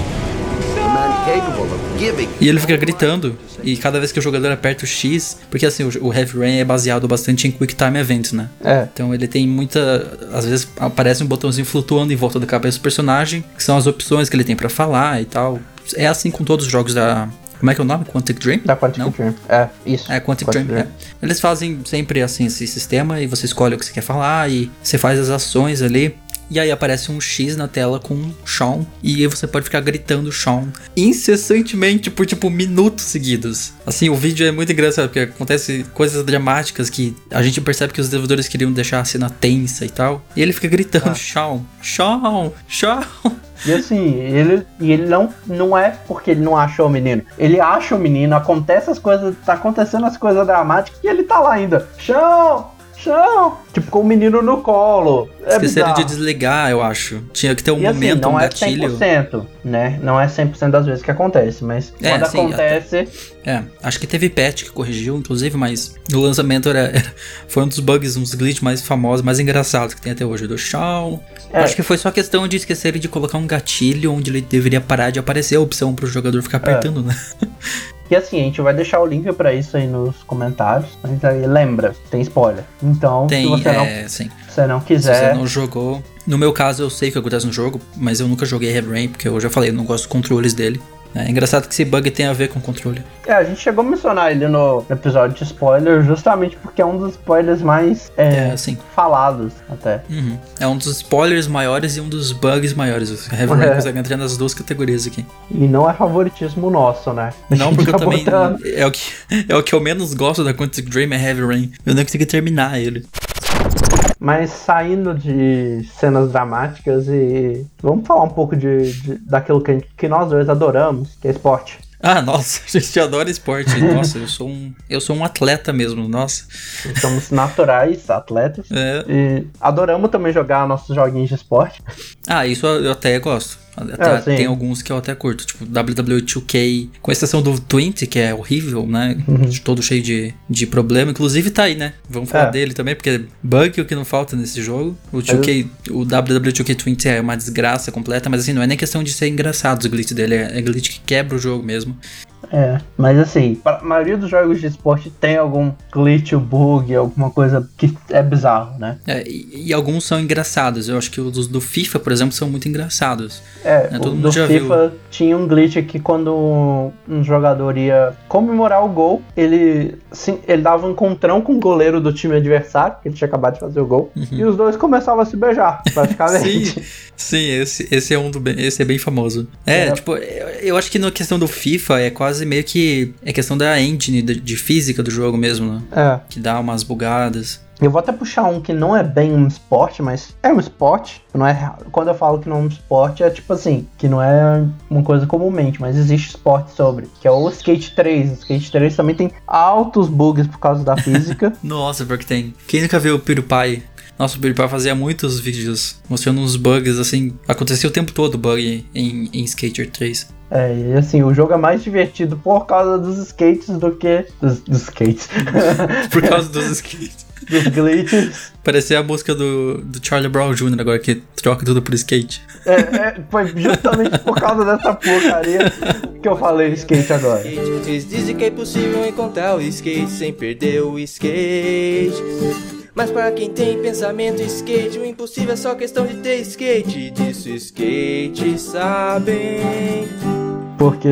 A man capable of giving. e ele fica gritando, e cada vez que o jogador aperta o X, porque assim, o, o Heavy Rain é baseado bastante em Quick Time Events, né? É. Então ele tem muita. Às vezes aparece um botãozinho flutuando em volta da cabeça do personagem, que são as opções que ele tem pra falar e tal. É assim com todos os jogos da. Como é que é o nome? Quantic Dream? Da Quantic Não? Dream. É, isso. É, Quantic, Dream. é. Eles fazem sempre assim esse sistema e você escolhe o que você quer falar e você faz as ações ali. E aí aparece um X na tela com Sean e aí você pode ficar gritando Sean incessantemente por tipo minutos seguidos. Assim, o vídeo é muito engraçado porque acontece coisas dramáticas que a gente percebe que os desenvolvedores queriam deixar a cena tensa e tal. E ele fica gritando Sean, Sean, Sean. E assim, ele, e ele não, não é porque ele não achou o menino. Ele acha o menino, acontece as coisas, tá acontecendo as coisas dramáticas e ele tá lá ainda. Chão! Chão! Tipo, com o menino no colo. É Esqueceram de bizarro. desligar, eu acho. Tinha que ter um E assim, momento, não um é gatilho. 100%, né? Não é 100% das vezes que acontece, mas É, quando sim, acontece, É, acho que teve patch que corrigiu, inclusive, mas no lançamento era, era- foi um dos bugs, uns glitches mais famosos, mais engraçados que tem até hoje, do Shawn. É. Acho que foi só questão de esquecerem de colocar um gatilho onde ele deveria parar de aparecer a opção pro jogador É. ficar apertando, né? E assim, a gente vai deixar o link pra isso aí nos comentários. Mas aí lembra, tem spoiler. Então, Tem, se você, não, é, sim. Se você não Se quiser. você não jogou. No meu caso, eu sei que acontece no jogo, mas eu nunca joguei Heavy Rain, porque eu já falei, eu não gosto dos controles dele. É engraçado que esse bug tem a ver com o controle. É, a gente chegou a mencionar ele no episódio de spoiler, justamente porque é um dos spoilers mais é, É, sim. falados até. Uhum. É um dos spoilers maiores e um dos bugs maiores. O Heavy Rain É. consegue entrar nas duas categorias aqui. E não é favoritismo nosso, né? Não, porque eu também. botando- É o, que, é o que eu menos gosto da Quantic Dream é Heavy Rain. Eu não consegui terminar ele. Mas saindo de cenas dramáticas e. Vamos falar um pouco de, de- daquilo que, gente- que nós dois adoramos, que é esporte. Ah, nossa, a gente adora esporte. Nossa, eu sou um, eu sou um atleta mesmo, nossa. Somos naturais, atletas. É. E adoramos também jogar nossos joguinhos de esporte. Ah, isso eu até gosto. Até- Ah, sim. tem alguns que eu até curto, tipo WWE 2K, com exceção do 20, que é horrível, né? De Todo cheio de, de problema. Inclusive tá aí, né? Vamos falar Uhum. É. dele também, porque bug é o que não falta nesse jogo. O 2K, o WWE 2K20 é uma desgraça completa, mas assim, não é nem questão de ser engraçado os glitch dele, é, é glitch que quebra o jogo mesmo. É, mas assim, a maioria dos jogos de esporte tem algum glitch, bug, alguma coisa que é bizarro, né? É, e, e alguns são engraçados. Eu acho que os do FIFA, por exemplo, são muito engraçados. É, É, o todo mundo do já FIFA tinha um glitch que quando um jogador ia comemorar o gol, ele, sim, ele dava um encontrão com o goleiro do time adversário, que ele tinha acabado de fazer o gol, e os dois começavam a se beijar, praticamente. Sim, sim, esse, esse é um do bem, esse é bem famoso. É, É. tipo, eu, eu acho que na questão do FIFA é quase meio que é questão da engine, de, de física do jogo mesmo, né? É. Que dá umas bugadas. Eu vou até puxar um que não é bem um esporte, mas é um esporte. Não é, quando eu falo que não é um esporte, é tipo assim, que não é uma coisa comumente, mas existe esporte sobre, que é o Skate 3. O Skate 3 também tem altos bugs por causa da física. Nossa, porque tem. Quem nunca viu o PewDiePie? Nossa, o PewDiePie fazia muitos vídeos mostrando uns bugs, assim. Acontecia o tempo todo bug em, em Skater 3. É, e assim, o jogo é mais divertido por causa dos skates do que. Dos, dos skates. Por causa dos skates. dos glitches. Parecia a música do, do Charlie Brown Jr. agora, que troca tudo por skate. É, é, foi justamente por causa dessa porcaria que eu falei skate agora. Eles dizem que é impossível encontrar o skate sem perder o skate. Mas para quem tem pensamento skate, o impossível é só questão de ter skate. Disso skate sabem. Porque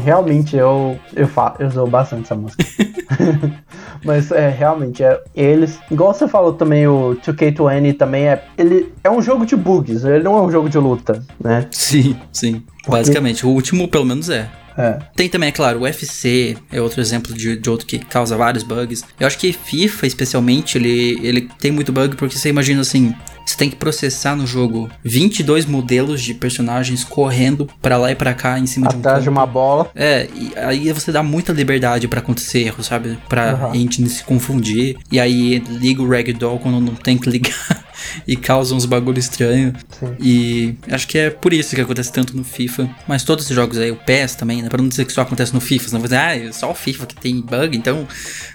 realmente eu, eu, fa eu uso bastante essa música. Mas é, realmente, é, eles. Igual você falou também, o 2K20 também é. Ele é um jogo de bugs, ele não é um jogo de luta, né? Sim, sim. Basicamente, o último pelo menos é. É. Tem também, é claro, o UFC é outro exemplo de, de outro que causa vários bugs. Eu acho que FIFA, especialmente, ele, ele tem muito bug porque você imagina assim, você tem que processar no jogo 22 modelos de personagens correndo pra lá e pra cá em cima de um Atrás de uma bola. É, e aí você dá muita liberdade pra acontecer erro, sabe? Pra Aham. gente se confundir. E aí liga o ragdoll quando não tem que ligar e causa uns bagulho estranho. Sim. E acho que é por isso que acontece tanto no FIFA. Mas todos esses jogos aí, o PES também, né? Pra não dizer que só acontece no FIFA, senão vai dizer, ah, é só o FIFA que tem bug, então.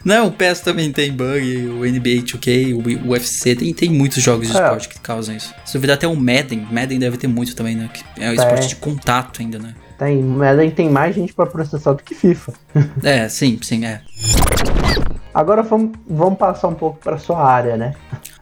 Não, o PES também tem bug, o NBA 2K, o UFC, tem, tem muitos jogos de É. esporte que causam isso. Se duvidar até o Madden, Madden deve ter muito também, né? Que é o esporte de contato ainda, né? Tem, Madden tem mais gente pra processar do que FIFA. É, sim, sim, é. Agora vamos, vamos passar um pouco pra sua área, né?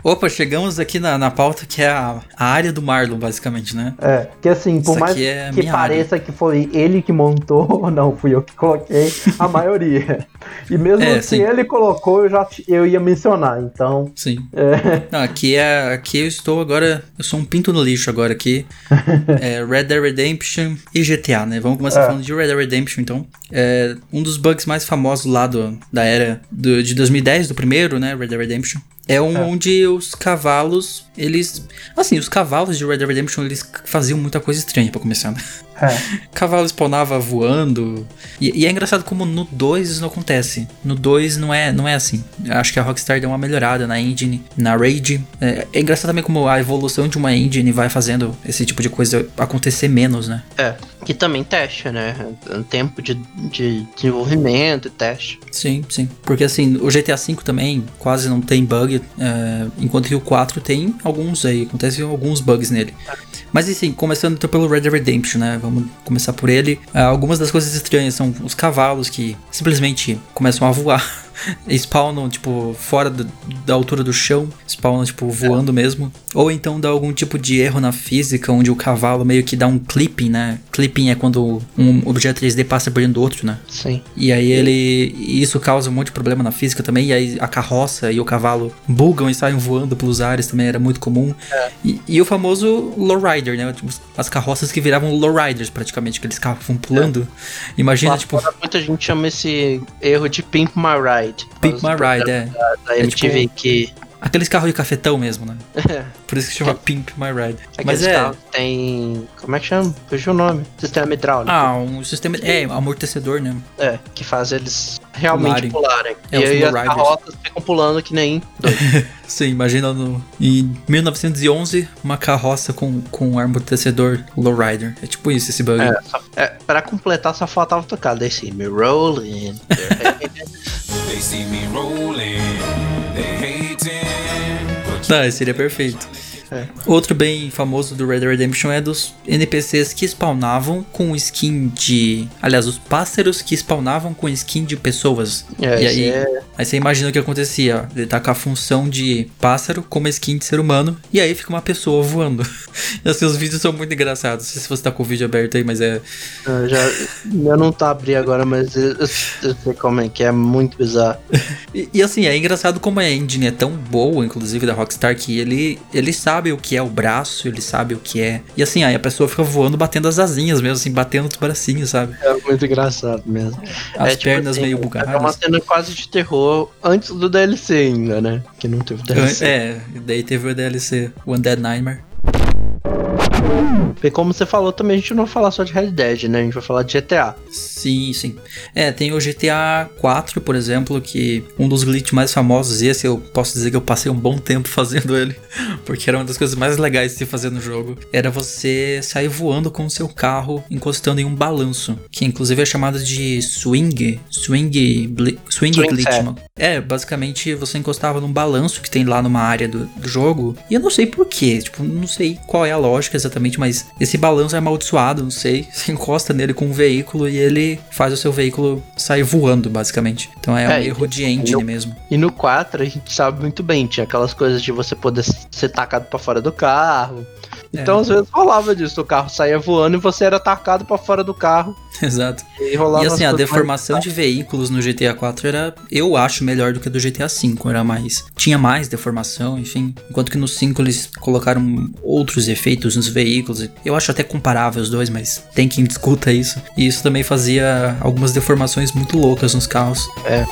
Opa, chegamos aqui na, na pauta que é a, a área do Marlon, basicamente, né? É, que assim, por Isso mais é que pareça que foi ele que montou, não, fui eu que coloquei a maioria. E mesmo É, se sim. ele colocou, eu já eu ia mencionar, então. Sim. É, Não, aqui é. Aqui eu estou agora. Eu sou um pinto no lixo agora aqui. é Red Dead Redemption e GTA, né? Vamos começar É. falando de Red Dead Redemption, então. É um dos bugs mais famosos lá do, da era do, de 2010, do primeiro, né? Red Dead Redemption. É um onde os cavalos, eles. Assim, os cavalos de Red Dead Redemption, eles faziam muita coisa estranha pra começar. né? é. Cavalo spawnava voando. E, e é engraçado como no 2 isso não acontece. No 2 não é, não é assim. Eu acho que a Rockstar deu uma melhorada na engine, na raid. É, é engraçado também como a evolução de uma engine vai fazendo esse tipo de coisa acontecer menos, né? É, que também teste, né? Tempo de, de desenvolvimento e teste. Sim, sim. Porque assim, o GTA V também quase não tem bug, é, enquanto que o 4 tem alguns aí, acontecem alguns bugs nele. Mas assim, começando então pelo Red Dead Redemption, né? Vamos começar por ele. Ah, algumas das coisas estranhas são os cavalos que simplesmente começam a voar. Spawnam, tipo, fora do- da altura do chão. Spawnam, tipo, voando mesmo. Ou então dá algum tipo de erro na física, onde o cavalo meio que dá um clipping, né? Clipping é quando um objeto 3D passa por dentro do outro, né? Sim. E aí ele. e isso causa um monte de problema na física também. E aí a carroça e o cavalo bugam e saem voando pelos ares também era muito comum. E, e o famoso lowrider, né? Tipo, as carroças que viravam lowriders praticamente, que eles ficavam pulando. Imagina, Lá tipo, muita gente chama esse erro de Pimp My Ride. Pimp My Ride, é. Da, da É MTV, tipo- que Aqueles carros de cafetão mesmo, né? É. Por isso que chama Pimp My Ride. Aqueles Mas é. tem. Como é que chama? Fugiu o nome. Sistema hidráulico. Ah, um sistema. É, amortecedor, né? É, que faz eles realmente Pularem. pularem. É, e aí as carroças ficam pulando que nem doido. Sim, imagina no, em 1911 uma carroça com, com um amortecedor lowrider. É tipo isso esse bug. é, só, é, pra completar, só faltava tocar. See me rolling. They see me rolling, they hating. Tá, seria perfeito. É. Outro bem famoso do Red Dead Redemption é dos NPCs que spawnavam com skin de. Aliás, os pássaros que spawnavam com skin de pessoas. É, e aí, é- aí você imagina o que acontecia. ó. Ele tá com a função de pássaro com uma skin de ser humano. E aí fica uma pessoa voando. E assim, os vídeos são muito engraçados. Não sei se você tá com o vídeo aberto aí, mas é. Eu, já, eu não tá abri agora, mas eu, eu- eu sei como é que é muito bizarro. E, e, assim, é engraçado como a engine é tão boa, inclusive da Rockstar, que ele, ele sabe o que é o braço, ele sabe o que é. E assim, aí a pessoa fica voando, batendo as asinhas mesmo, assim, batendo os bracinhos, sabe? É muito engraçado mesmo. As é, tipo pernas assim, meio É uma bugadas. cena quase de terror antes do DLC ainda, né? Que não teve DLC. É, daí teve o DLC, One Dead Nightmare. E como você falou também, a gente não vai falar só de Red Dead, né? A gente vai falar de GTA. Sim, sim. É, tem o GTA 4, por exemplo, que um dos glitches mais famosos, esse eu posso dizer que eu passei um bom tempo fazendo ele, porque era uma das coisas mais legais de se fazer no jogo, era você sair voando com o seu carro encostando em um balanço, que inclusive é chamado de swing, swing, swing, Swing glitch, set. mano. É, basicamente você encostava num balanço que tem lá numa área do, do jogo, e eu não sei porquê, tipo, não sei qual é a lógica exatamente, mas esse balanço é amaldiçoado, não sei, você encosta nele com um veículo e ele faz o seu veículo sair voando, basicamente. Então é, um É, erro de engine eu- mesmo. E no 4 a gente sabe muito bem, tinha aquelas coisas de você poder ser tacado pra fora do carro. Então É. às vezes rolava disso, o carro saía voando e você era tacado pra fora do carro. Exato. E rolava E assim, as a deformação de veículos no GTA 4 era, eu acho, melhor do que a do GTA 5. Era mais. Tinha mais deformação, enfim. Enquanto que no 5 eles colocaram outros efeitos nos veículos. Eu acho até comparável os dois, mas tem quem discuta isso. E isso também fazia algumas deformações muito loucas nos carros. É.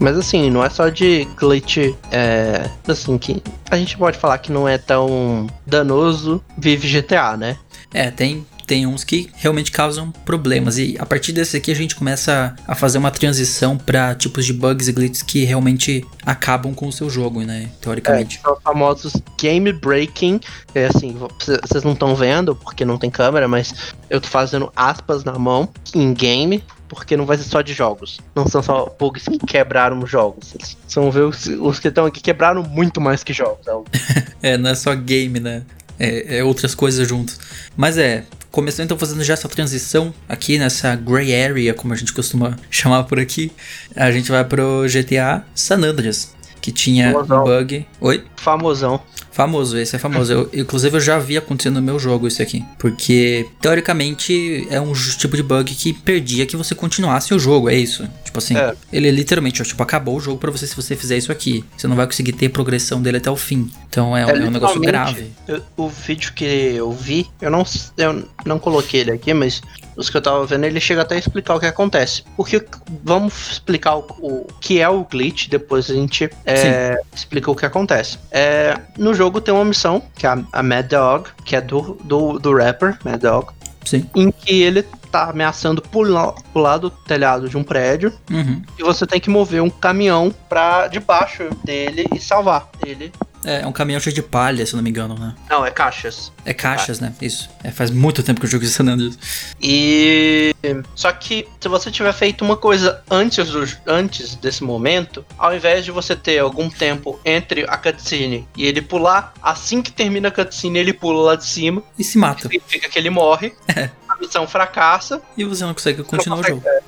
Mas assim, não é só de glitch, é, assim, que a gente pode falar que não é tão danoso vive GTA, né? É, tem. Tem uns que realmente causam problemas. E a partir desse aqui a gente começa a fazer uma transição para tipos de bugs e glitches que realmente acabam com o seu jogo, né? Teoricamente. São os famosos game breaking. É assim, vocês não estão vendo porque não tem câmera, mas eu tô fazendo aspas na mão em game. Porque não vai ser só de jogos. Não são só bugs que quebraram jogos. Eles São ver os, os que estão aqui quebraram muito mais que jogos. É o- É, não é só game, né? É, é outras coisas juntos. Mas é, começando então fazendo já essa transição aqui nessa gray area, como a gente costuma chamar por aqui, a gente vai pro GTA San Andreas, que tinha Famosão. um bug. Oi? Famosão. Famoso, esse é famoso. Eu, inclusive, eu já vi acontecendo no meu jogo isso aqui. Porque, teoricamente, é um tipo de bug que perdia que você continuasse o jogo, é isso. Tipo assim, É. ele literalmente, ó, tipo, acabou o jogo pra você se você fizer isso aqui. Você não vai conseguir ter progressão dele até o fim. Então é, um- é um negócio literalmente, grave. eu- o vídeo que eu vi, eu não, eu não coloquei ele aqui, mas os que eu tava vendo, ele chega até a explicar o que acontece. Porque vamos explicar o, o que é o glitch, depois a gente é, explica o que acontece. É, no jogo tem uma missão, que é a, a Mad Dog, que é do, do, do rapper, Mad Dog, Sim. em que ele tá ameaçando pular, pular do telhado de um prédio Uhum. e você tem que mover um caminhão pra debaixo dele e salvar ele. É, é um caminhão cheio de palha, se eu não me engano, né? Não, é caixas. É caixas, né? Isso. É, faz muito tempo que eu jogo San Andreas. E só que se você tiver feito uma coisa antes do antes desse momento, ao invés de você ter algum tempo entre a cutscene e ele pular, assim que termina a cutscene ele pula lá de cima, E se mata. significa que ele morre. A missão fracassa. E você não consegue continuar o consegue, jogo. É.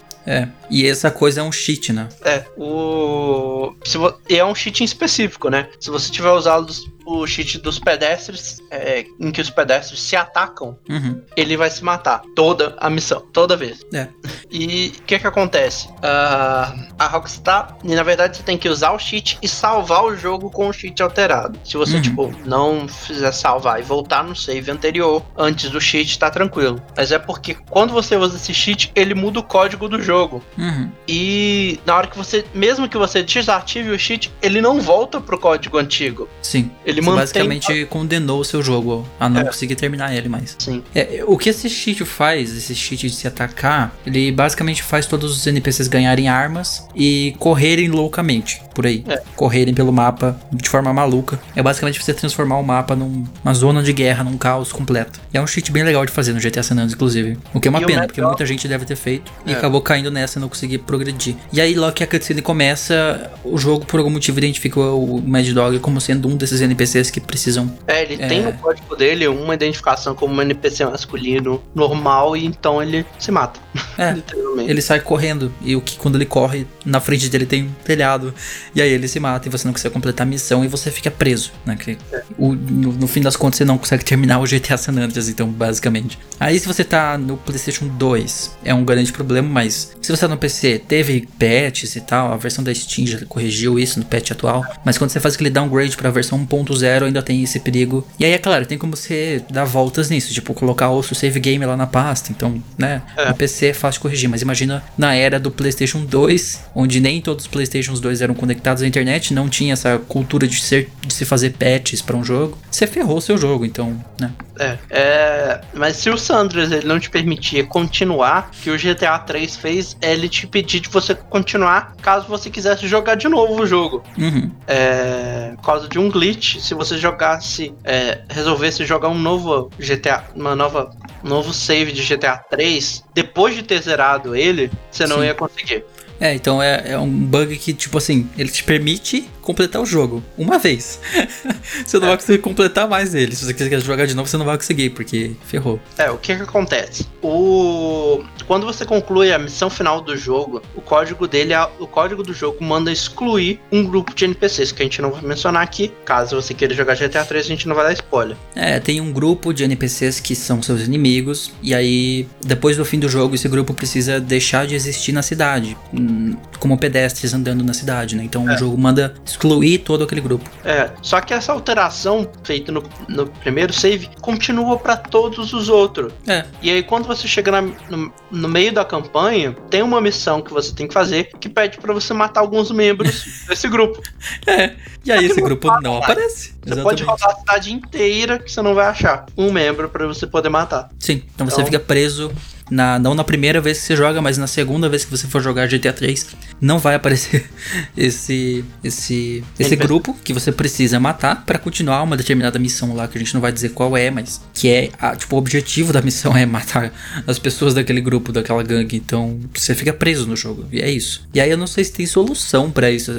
E essa coisa é um cheat, né? É, o se vo... e é um cheat em específico, né? Se você tiver usado o cheat dos pedestres, é, em que os pedestres se atacam, Uhum. ele vai se matar. Toda a missão, toda vez. É. E o que que acontece? Ah, a Rockstar, e na verdade você tem que usar o cheat e salvar o jogo com o cheat alterado. Se você, Uhum. tipo, não fizer salvar e voltar no save anterior, antes do cheat, tá tranquilo. Mas é porque quando você usa esse cheat, ele muda o código do jogo. Uhum. E na hora que você, mesmo que você desative o cheat, ele não volta pro código antigo. Sim. Ele Você mantém. basicamente condenou o seu jogo a não conseguir terminar ele mais. Sim. É, o que esse cheat faz, esse cheat de se atacar, ele basicamente faz todos os NPCs ganharem armas e correrem loucamente por aí. É. Correrem pelo mapa de forma maluca. É basicamente você transformar o mapa numa zona de guerra, num caos completo. E é um cheat bem legal de fazer no GTA San Andreas, inclusive. O que é uma E pena, melhor- porque muita gente deve ter feito e É. acabou caindo nessa e não conseguir progredir. E aí, logo que a cutscene começa, o jogo, por algum motivo, identifica o Mad Dog como sendo um desses NPCs que precisam É, ele É. tem no código dele uma identificação como um NPC masculino normal e então ele se mata. É. Literalmente. Ele sai correndo e o que quando ele corre, na frente dele tem um telhado. E aí ele se mata e você não consegue completar a missão e você fica preso, né? Que o, no, no fim das contas você não consegue terminar o GTA San Andreas, então, basicamente. Aí se você tá no PlayStation 2, é um grande problema, mas se você tá no PC, teve patches e tal, a versão da Steam já corrigiu isso no patch atual. Mas quando você faz aquele downgrade pra versão 1.0, ainda tem esse perigo. E aí, é claro, tem como você dar voltas nisso, tipo, colocar o seu save game lá na pasta. Então, né? No PC é fácil de corrigir, mas imagina na era do PlayStation 2, onde nem todos os PlayStations 2 eram conectados à internet, não tinha essa cultura de, ser, de se fazer patches pra um jogo. Você ferrou o seu jogo, então, né? É, é, mas se o Sanders ele não te permitia continuar, o que o GTA 3 fez é ele te pedir de você continuar caso você quisesse jogar de novo o jogo. Uhum. É, por causa de um glitch, se você jogasse, é, resolvesse jogar um novo GTA, uma nova, um novo save de GTA 3, depois de ter zerado ele, você não Sim. ia conseguir. É, então é, é um bug que, tipo assim, ele te permite completar o jogo uma vez. você não vai conseguir completar mais ele. Se você quiser jogar de novo, você não vai conseguir, porque ferrou. É, o que que acontece? O quando você conclui a missão final do jogo, o código dele, é- o código do jogo manda excluir um grupo de NPCs que a gente não vai mencionar aqui. Caso você queira jogar GTA 3, a gente não vai dar spoiler. É, tem um grupo de NPCs que são seus inimigos, e aí, depois do fim do jogo, esse grupo precisa deixar de existir na cidade, hum, como pedestres andando na cidade, né? Então o jogo manda excluir todo aquele grupo. É, só que essa alteração feita no, no primeiro save continua pra todos os outros. É, E aí, quando você chega na- no, no meio da campanha, tem uma missão que você tem que fazer que pede pra você matar alguns membros desse grupo. é. E aí esse grupo não mais. aparece. Você pode rodar a cidade inteira que você não vai achar um membro pra você poder matar. Sim, então você Então- fica preso na, não na primeira vez que você joga, mas na segunda vez que você for jogar GTA 3, não vai aparecer esse esse esse NPC. grupo que você precisa matar pra continuar uma determinada missão lá que a gente não vai dizer qual é, mas que é a, tipo o objetivo da missão é matar as pessoas daquele grupo, daquela gangue. Então, você fica preso no jogo. E é isso. E aí eu não sei se tem solução pra isso.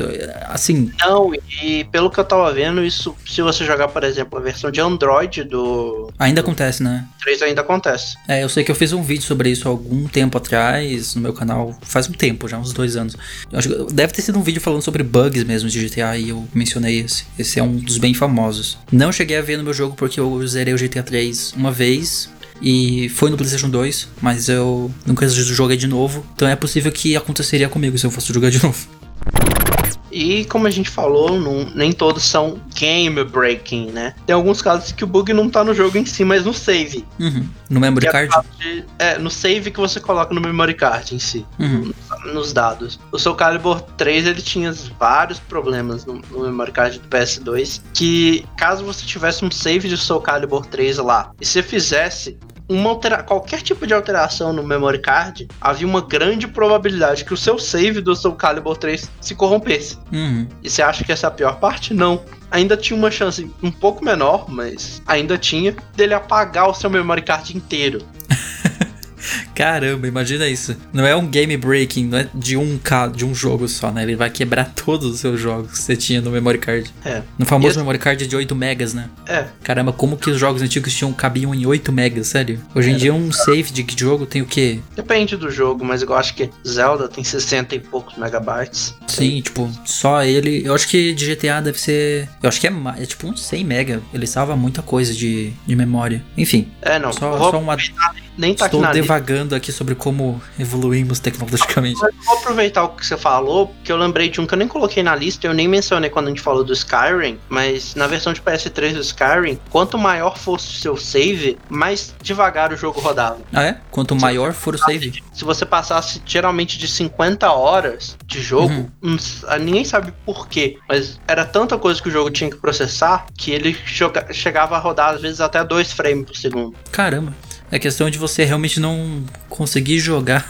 Assim, Não, e pelo que eu tava vendo, isso, se você jogar, por exemplo, a versão de Android do ainda acontece, né? 3 ainda acontece. É, eu sei que eu fiz um vídeo sobre isso há algum tempo atrás no meu canal, faz um tempo já, uns dois anos. Acho deve ter sido um vídeo falando sobre bugs mesmo de GTA e eu mencionei esse. Esse é um dos bem famosos. Não cheguei a ver no meu jogo porque eu zerei o GTA 3 uma vez. E foi no PlayStation 2, mas eu nunca joguei de novo. Então é possível que aconteceria comigo se eu fosse jogar de novo. E como a gente falou, não- nem todos são game breaking, né? Tem alguns casos que o bug não tá no jogo em si, mas no save. Uhum. No memory é card? de- é, no save que você coloca no memory card em si. Uhum. nos dados. O Soul Calibur 3 ele tinha vários problemas no, no memory card do PS2 que caso você tivesse um save de Soul Calibur 3 lá e você fizesse uma altera qualquer tipo de alteração no memory card, havia uma grande probabilidade que o seu save do Soul Calibur 3 se corrompesse. Uhum. E você acha que essa é a pior parte? Não. Ainda tinha uma chance um pouco menor, mas ainda tinha, dele apagar o seu memory card inteiro. Caramba, imagina isso. Não é um game breaking, não é de um de um jogo só, né? Ele vai quebrar todos os seus jogos que você tinha no memory card. É. No famoso esse- memory card de 8 megas, né? É. Caramba, como que os jogos antigos tinham cabiam em 8 megas, sério? Hoje em dia um save de jogo tem o quê? Depende do jogo, mas eu acho que Zelda tem 60 e poucos megabytes. Sim, tipo, só ele. Eu acho que de GTA deve ser. Eu acho que é, é tipo uns 100 mega. Ele salva muita coisa de, de memória. Enfim, É, não. só, só uma. Nem tá aqui Estou na lista. devagando aqui sobre como evoluímos tecnologicamente. Mas Vou aproveitar o que você falou, porque eu lembrei de um que eu nem coloquei na lista, eu nem mencionei quando a gente falou do Skyrim, mas na versão de PS3 do Skyrim, quanto maior fosse o seu save, mais devagar o jogo rodava. Ah, é? Quanto maior for o save. Se você passasse geralmente de 50 horas de jogo, Uhum. ah, ninguém sabe por quê, mas era tanta coisa que o jogo tinha que processar que ele chegava a rodar às vezes até 2 frames por segundo. Caramba. É questão de você realmente não conseguir jogar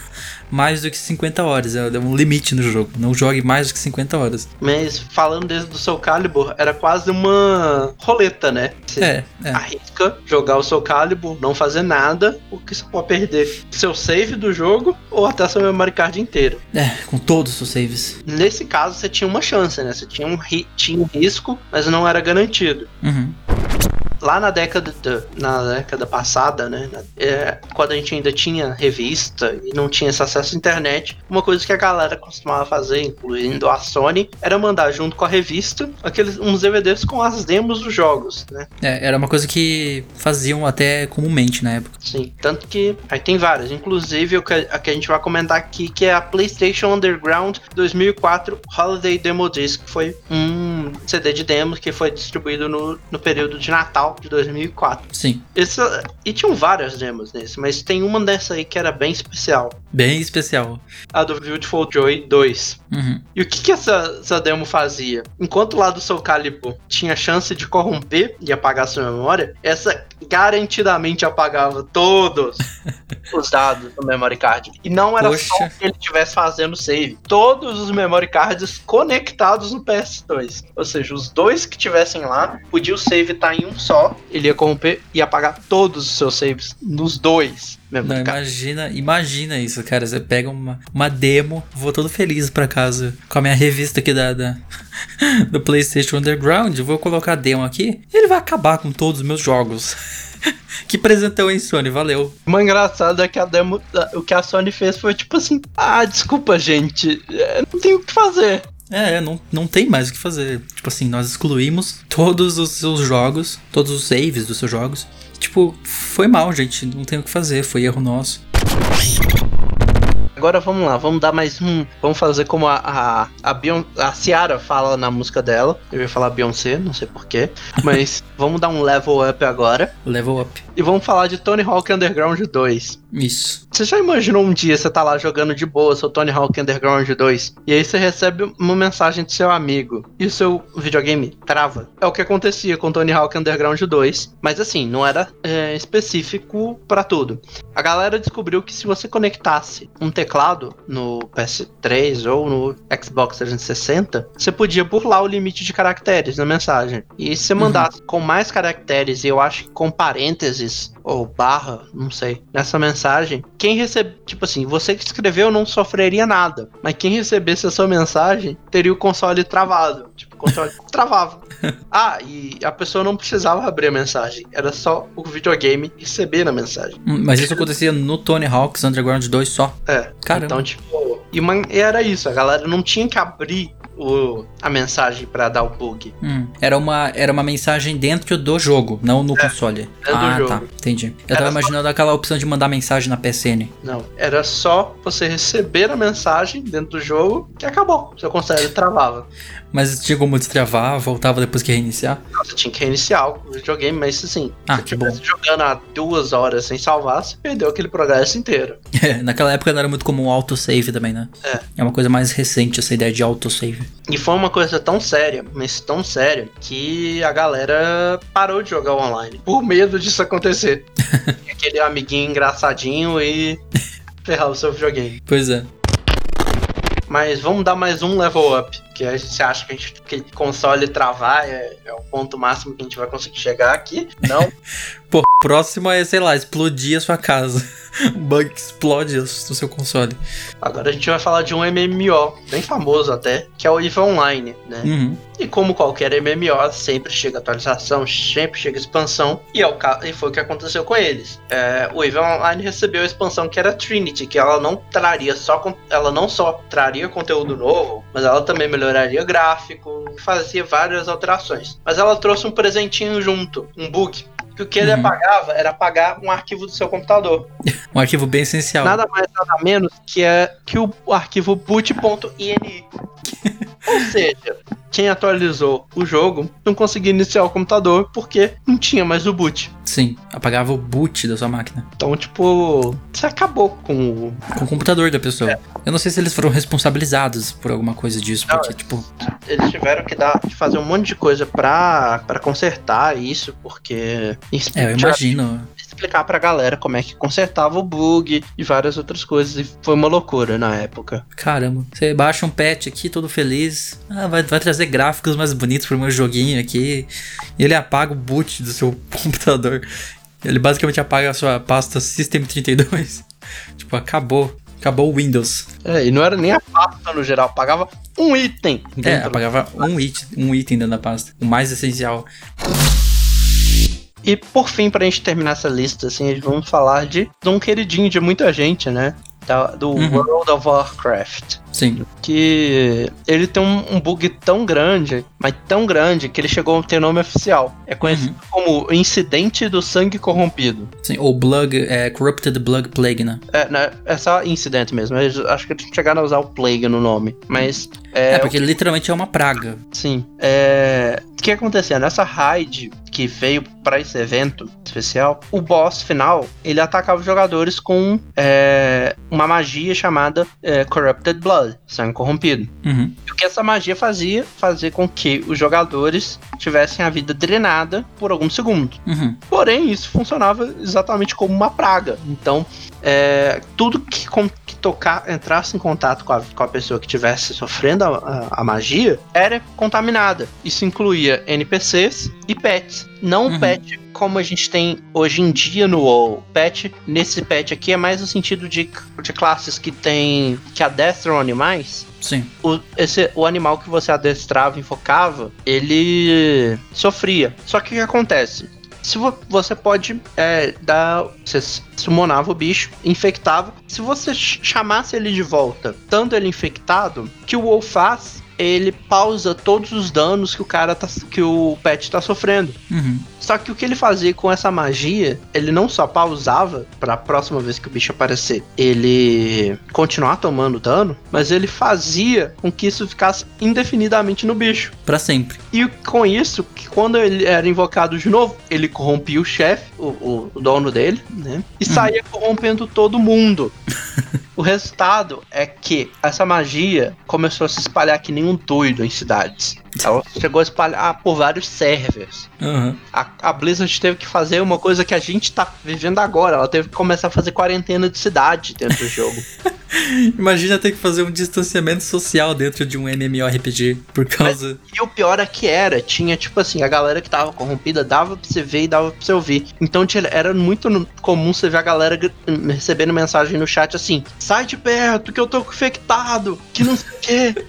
mais do que 50 horas. É um limite no jogo. Não jogue mais do que 50 horas. Mas falando desde do Soul Calibur, era quase uma roleta, né? Você É, é. arrisca jogar o Soul Calibur, não fazer nada, porque você pode perder seu save do jogo ou até seu memory card inteiro. É, com todos os saves. Nesse caso, você tinha uma chance, né? Você tinha um, ri- tinha um risco, mas não era garantido. Uhum. Lá na década, da- na década passada, né? é, quando a gente ainda tinha revista e não tinha esse acesso à internet, uma coisa que a galera costumava fazer, incluindo a Sony, era mandar junto com a revista aqueles uns DVDs com as demos dos jogos, né? É, era uma coisa que faziam até comumente na época. Sim, tanto que aí tem várias, inclusive a que a gente vai comentar aqui, que é a PlayStation Underground 2004 Holiday Demo Disc, que foi um CD de demos que foi distribuído no, no período de Natal de 2004. Sim. Esse, e tinham várias demos nesse, mas tem uma dessa aí que era bem especial, Bem especial. a do Beautiful Joy 2. Uhum. E o que, que essa, essa demo fazia? Enquanto lá do Soul Calibur tinha chance de corromper e apagar sua memória, essa garantidamente apagava todos os dados do memory card. E não era só Poxa. que ele estivesse fazendo save. Todos os memory cards conectados no PS2. Ou seja, os dois que tivessem lá, podia o save estar em um só, ele ia corromper e apagar todos os seus saves nos dois Não, memory cards. imagina, imagina isso, cara. Você pega uma, uma demo, vou todo feliz pra casa com a minha revista aqui da, da- do PlayStation Underground. Vou colocar a demo aqui. E ele vai acabar com todos os meus jogos. que presentão, hein, Sony? Valeu. O mais engraçado é que a demo, o que a Sony fez foi tipo assim: ah, desculpa, gente, é, não tem o que fazer. É, não, não tem mais o que fazer. Tipo assim, nós excluímos todos os seus jogos, todos os saves dos seus jogos. Tipo, foi mal, gente. Não tem o que fazer, foi erro nosso. Agora vamos lá, vamos dar mais um. Vamos fazer como a, a, a, Beyon- a Ciara fala na música dela. Eu ia falar Beyoncé, não sei porquê. Mas vamos dar um level up agora. Level up. E vamos falar de Tony Hawk Underground 2. Isso. Você já imaginou um dia você tá lá jogando de boa seu Tony Hawk Underground 2 e aí você recebe uma mensagem do seu amigo e o seu videogame trava? É o que acontecia com Tony Hawk Underground 2, mas assim, não era é, específico pra tudo. A galera descobriu que se você conectasse um teclado no PS3 ou no Xbox 360, você podia burlar o limite de caracteres na mensagem. E se você mandasse com mais caracteres, e eu acho que com parênteses ou barra, não sei, nessa mensagem, quem recebe, tipo assim, você que escreveu não sofreria nada, mas quem recebesse a sua mensagem teria o console travado, tipo, o console travava. Ah, e a pessoa não precisava abrir a mensagem, era só o videogame receber a mensagem. Hum, Mas isso acontecia no Tony Hawk's Underground 2 só. É, Caramba. então tipo, e era isso, a galera não tinha que abrir o, a mensagem pra dar o bug. Hum, Era, uma, era uma mensagem dentro do jogo, não no console. É, do ah, tá. Entendi. Eu Era tava só- imaginando aquela opção de mandar mensagem na PSN. Não, era só você receber a mensagem dentro do jogo que acabou. Seu console travava. Mas tinha como destravar, voltava depois que reiniciar. Você tinha que reiniciar o videogame, mas assim, Ah, se que você estivesse jogando há duas horas sem salvar, você perdeu aquele progresso inteiro. É, naquela época não era muito comum autosave também, né? É. É uma coisa mais recente essa ideia de autosave. E foi uma coisa tão séria, mas tão séria, que a galera parou de jogar online. Por medo disso acontecer. Aquele amiguinho engraçadinho e ferrar o seu videogame. Pois é. Mas vamos dar mais um level up. Que a gente acha que, a gente, que console travar é, é o ponto máximo que a gente vai conseguir chegar aqui. Não. próximo é, sei lá, explodir a sua casa. Um bug que explode no seu console. Agora a gente vai falar de um MMO, bem famoso até, que é o EVE Online, né? Uhum. E como qualquer MMO, sempre chega atualização, sempre chega expansão, e, é o ca- e foi o que aconteceu com eles. É, o EVE Online recebeu a expansão que era Trinity, que ela não traria só con- ela não só traria conteúdo novo, mas ela também melhoraria gráfico, fazia várias alterações. Mas ela trouxe um presentinho junto, um bug. Que o que ele Uhum. apagava era apagar um arquivo do seu computador. Um arquivo bem essencial. Nada mais, nada menos que é que o, o arquivo boot.ini. Ou seja, quem atualizou o jogo não conseguia iniciar o computador porque não tinha mais o boot. Sim, apagava o boot da sua máquina. Então, tipo, você acabou com o. Com o computador da pessoa. Eu não sei se eles foram responsabilizados por alguma coisa disso, porque, tipo, Eles tiveram que dar, fazer um monte de coisa pra, pra consertar isso, porque. é, eu imagino. Explicar pra galera como é que consertava o bug e várias outras coisas. E foi uma loucura na época. Caramba, você baixa um patch aqui, todo feliz. Ah, vai, vai trazer gráficos mais bonitos pro meu joguinho aqui. E ele apaga o boot do seu computador. Ele basicamente apaga a sua pasta System32. tipo, acabou. Acabou o Windows. É, e não era nem a pasta no geral, pagava um item. É, apagava um item, um item dentro da pasta. O mais essencial. E por fim, pra gente terminar essa lista, assim, vamos falar de, de um queridinho de muita gente, né? Da- do Uhum. World of Warcraft. Sim. Que ele tem um, um bug tão grande, mas tão grande, que ele chegou a ter nome oficial. É conhecido como Incidente do Sangue Corrompido. Sim, ou Blood, é, Corrupted Blood Plague, né? É, né, é só Incident mesmo. eu acho que eles chegaram a usar o Plague no nome. Mas. É, É, porque literalmente é uma praga. Sim. É... O que acontecia? Nessa raid que veio pra esse evento especial, o boss final ele atacava os jogadores com é, uma magia chamada é, Corrupted Blood, sangue corrompido. Uhum. E o que essa magia fazia? Fazer com que os jogadores tivessem a vida drenada por alguns segundos. Uhum. Porém, isso funcionava exatamente como uma praga. Então, é, tudo que, com- que tocar, entrasse em contato com a, com a pessoa que estivesse sofrendo a, a- a magia era contaminada. Isso incluía NPCs e pets. Não Uhum. pet como a gente tem hoje em dia no WoW. Pet, nesse pet aqui, é mais no sentido de, de classes que tem. que adestram animais Sim. o, esse, o animal que você adestrava e enfocava, ele sofria. Só que o que acontece? Se vo- você pode é, dar. Você summonava o bicho, infectava. Se você ch- chamasse ele de volta, estando ele infectado, o que o WoW faz? Ele pausa todos os danos que o cara tá, que o pet tá sofrendo. Uhum. Só que o que ele fazia com essa magia, ele não só pausava pra próxima vez que o bicho aparecer, ele continuar tomando dano, mas ele fazia com que isso ficasse indefinidamente no bicho. Pra sempre. E com isso, que quando ele era invocado de novo, ele corrompia o chefe, o, o- o dono dele, né? E saía corrompendo todo mundo. O resultado é que essa magia começou a se espalhar que nem um doido em cidades. Ela chegou a espalhar por vários servers. Uhum. A, a Blizzard teve que fazer uma coisa que a gente tá vivendo agora. Ela teve que começar a fazer quarentena de cidade dentro do jogo. Imagina ter que fazer um distanciamento social dentro de um MMORPG por causa. E o pior é que era, tinha tipo assim, a galera que tava corrompida dava pra você ver e dava pra você ouvir. Então tinha- era muito comum você ver a galera gr- recebendo mensagem no chat assim: sai de perto que eu tô infectado, que não sei o quê.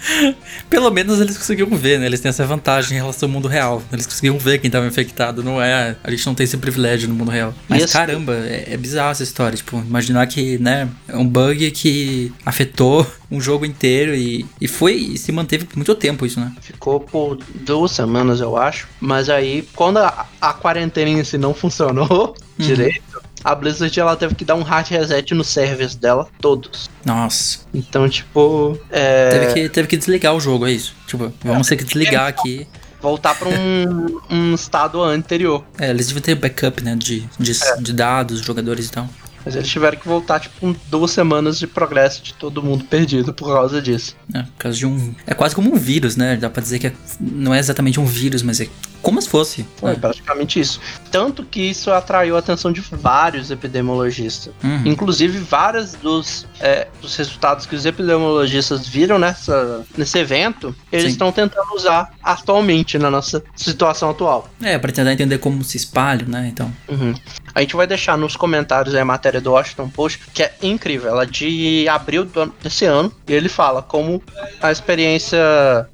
Pelo menos eles conseguiam ver, né? Eles têm essa vantagem em relação ao mundo real. Eles conseguiam ver quem tava infectado. Não é. A gente não tem esse privilégio no mundo real. Mas Isso. caramba, é, é bizarro essa história. Tipo, imaginar que, né? É um bug que afetou um jogo inteiro e, e foi. E se manteve por muito tempo isso, né? Ficou por duas semanas, eu acho. Mas aí, quando a, a quarentena em si não funcionou direito, a Blizzard ela teve que dar um hard reset nos servers dela, todos. Nossa. Então, tipo. É, Teve, que, teve que desligar o jogo, é isso. Tipo, vamos ter que desligar aqui. voltar pra um, um estado anterior. É, eles deviam ter backup, né? De, de, É. de dados, jogadores e tal. Mas eles tiveram que voltar, tipo, com duas semanas de progresso de todo mundo perdido por causa disso. É, por causa de um. É quase como um vírus, né? Dá pra dizer que é- não é exatamente um vírus, mas é como se fosse. Foi É. praticamente isso. Tanto que isso atraiu a atenção de vários epidemiologistas. Uhum. Inclusive, vários dos, é, dos resultados que os epidemiologistas viram nessa, nesse evento, eles Sim. estão tentando usar atualmente na nossa situação atual. É, pra tentar entender como se espalham, né? Então. Uhum. A gente vai deixar nos comentários aí a matéria do Washington Post, que é incrível. Ela é de abril do desse ano. E ele fala como a experiência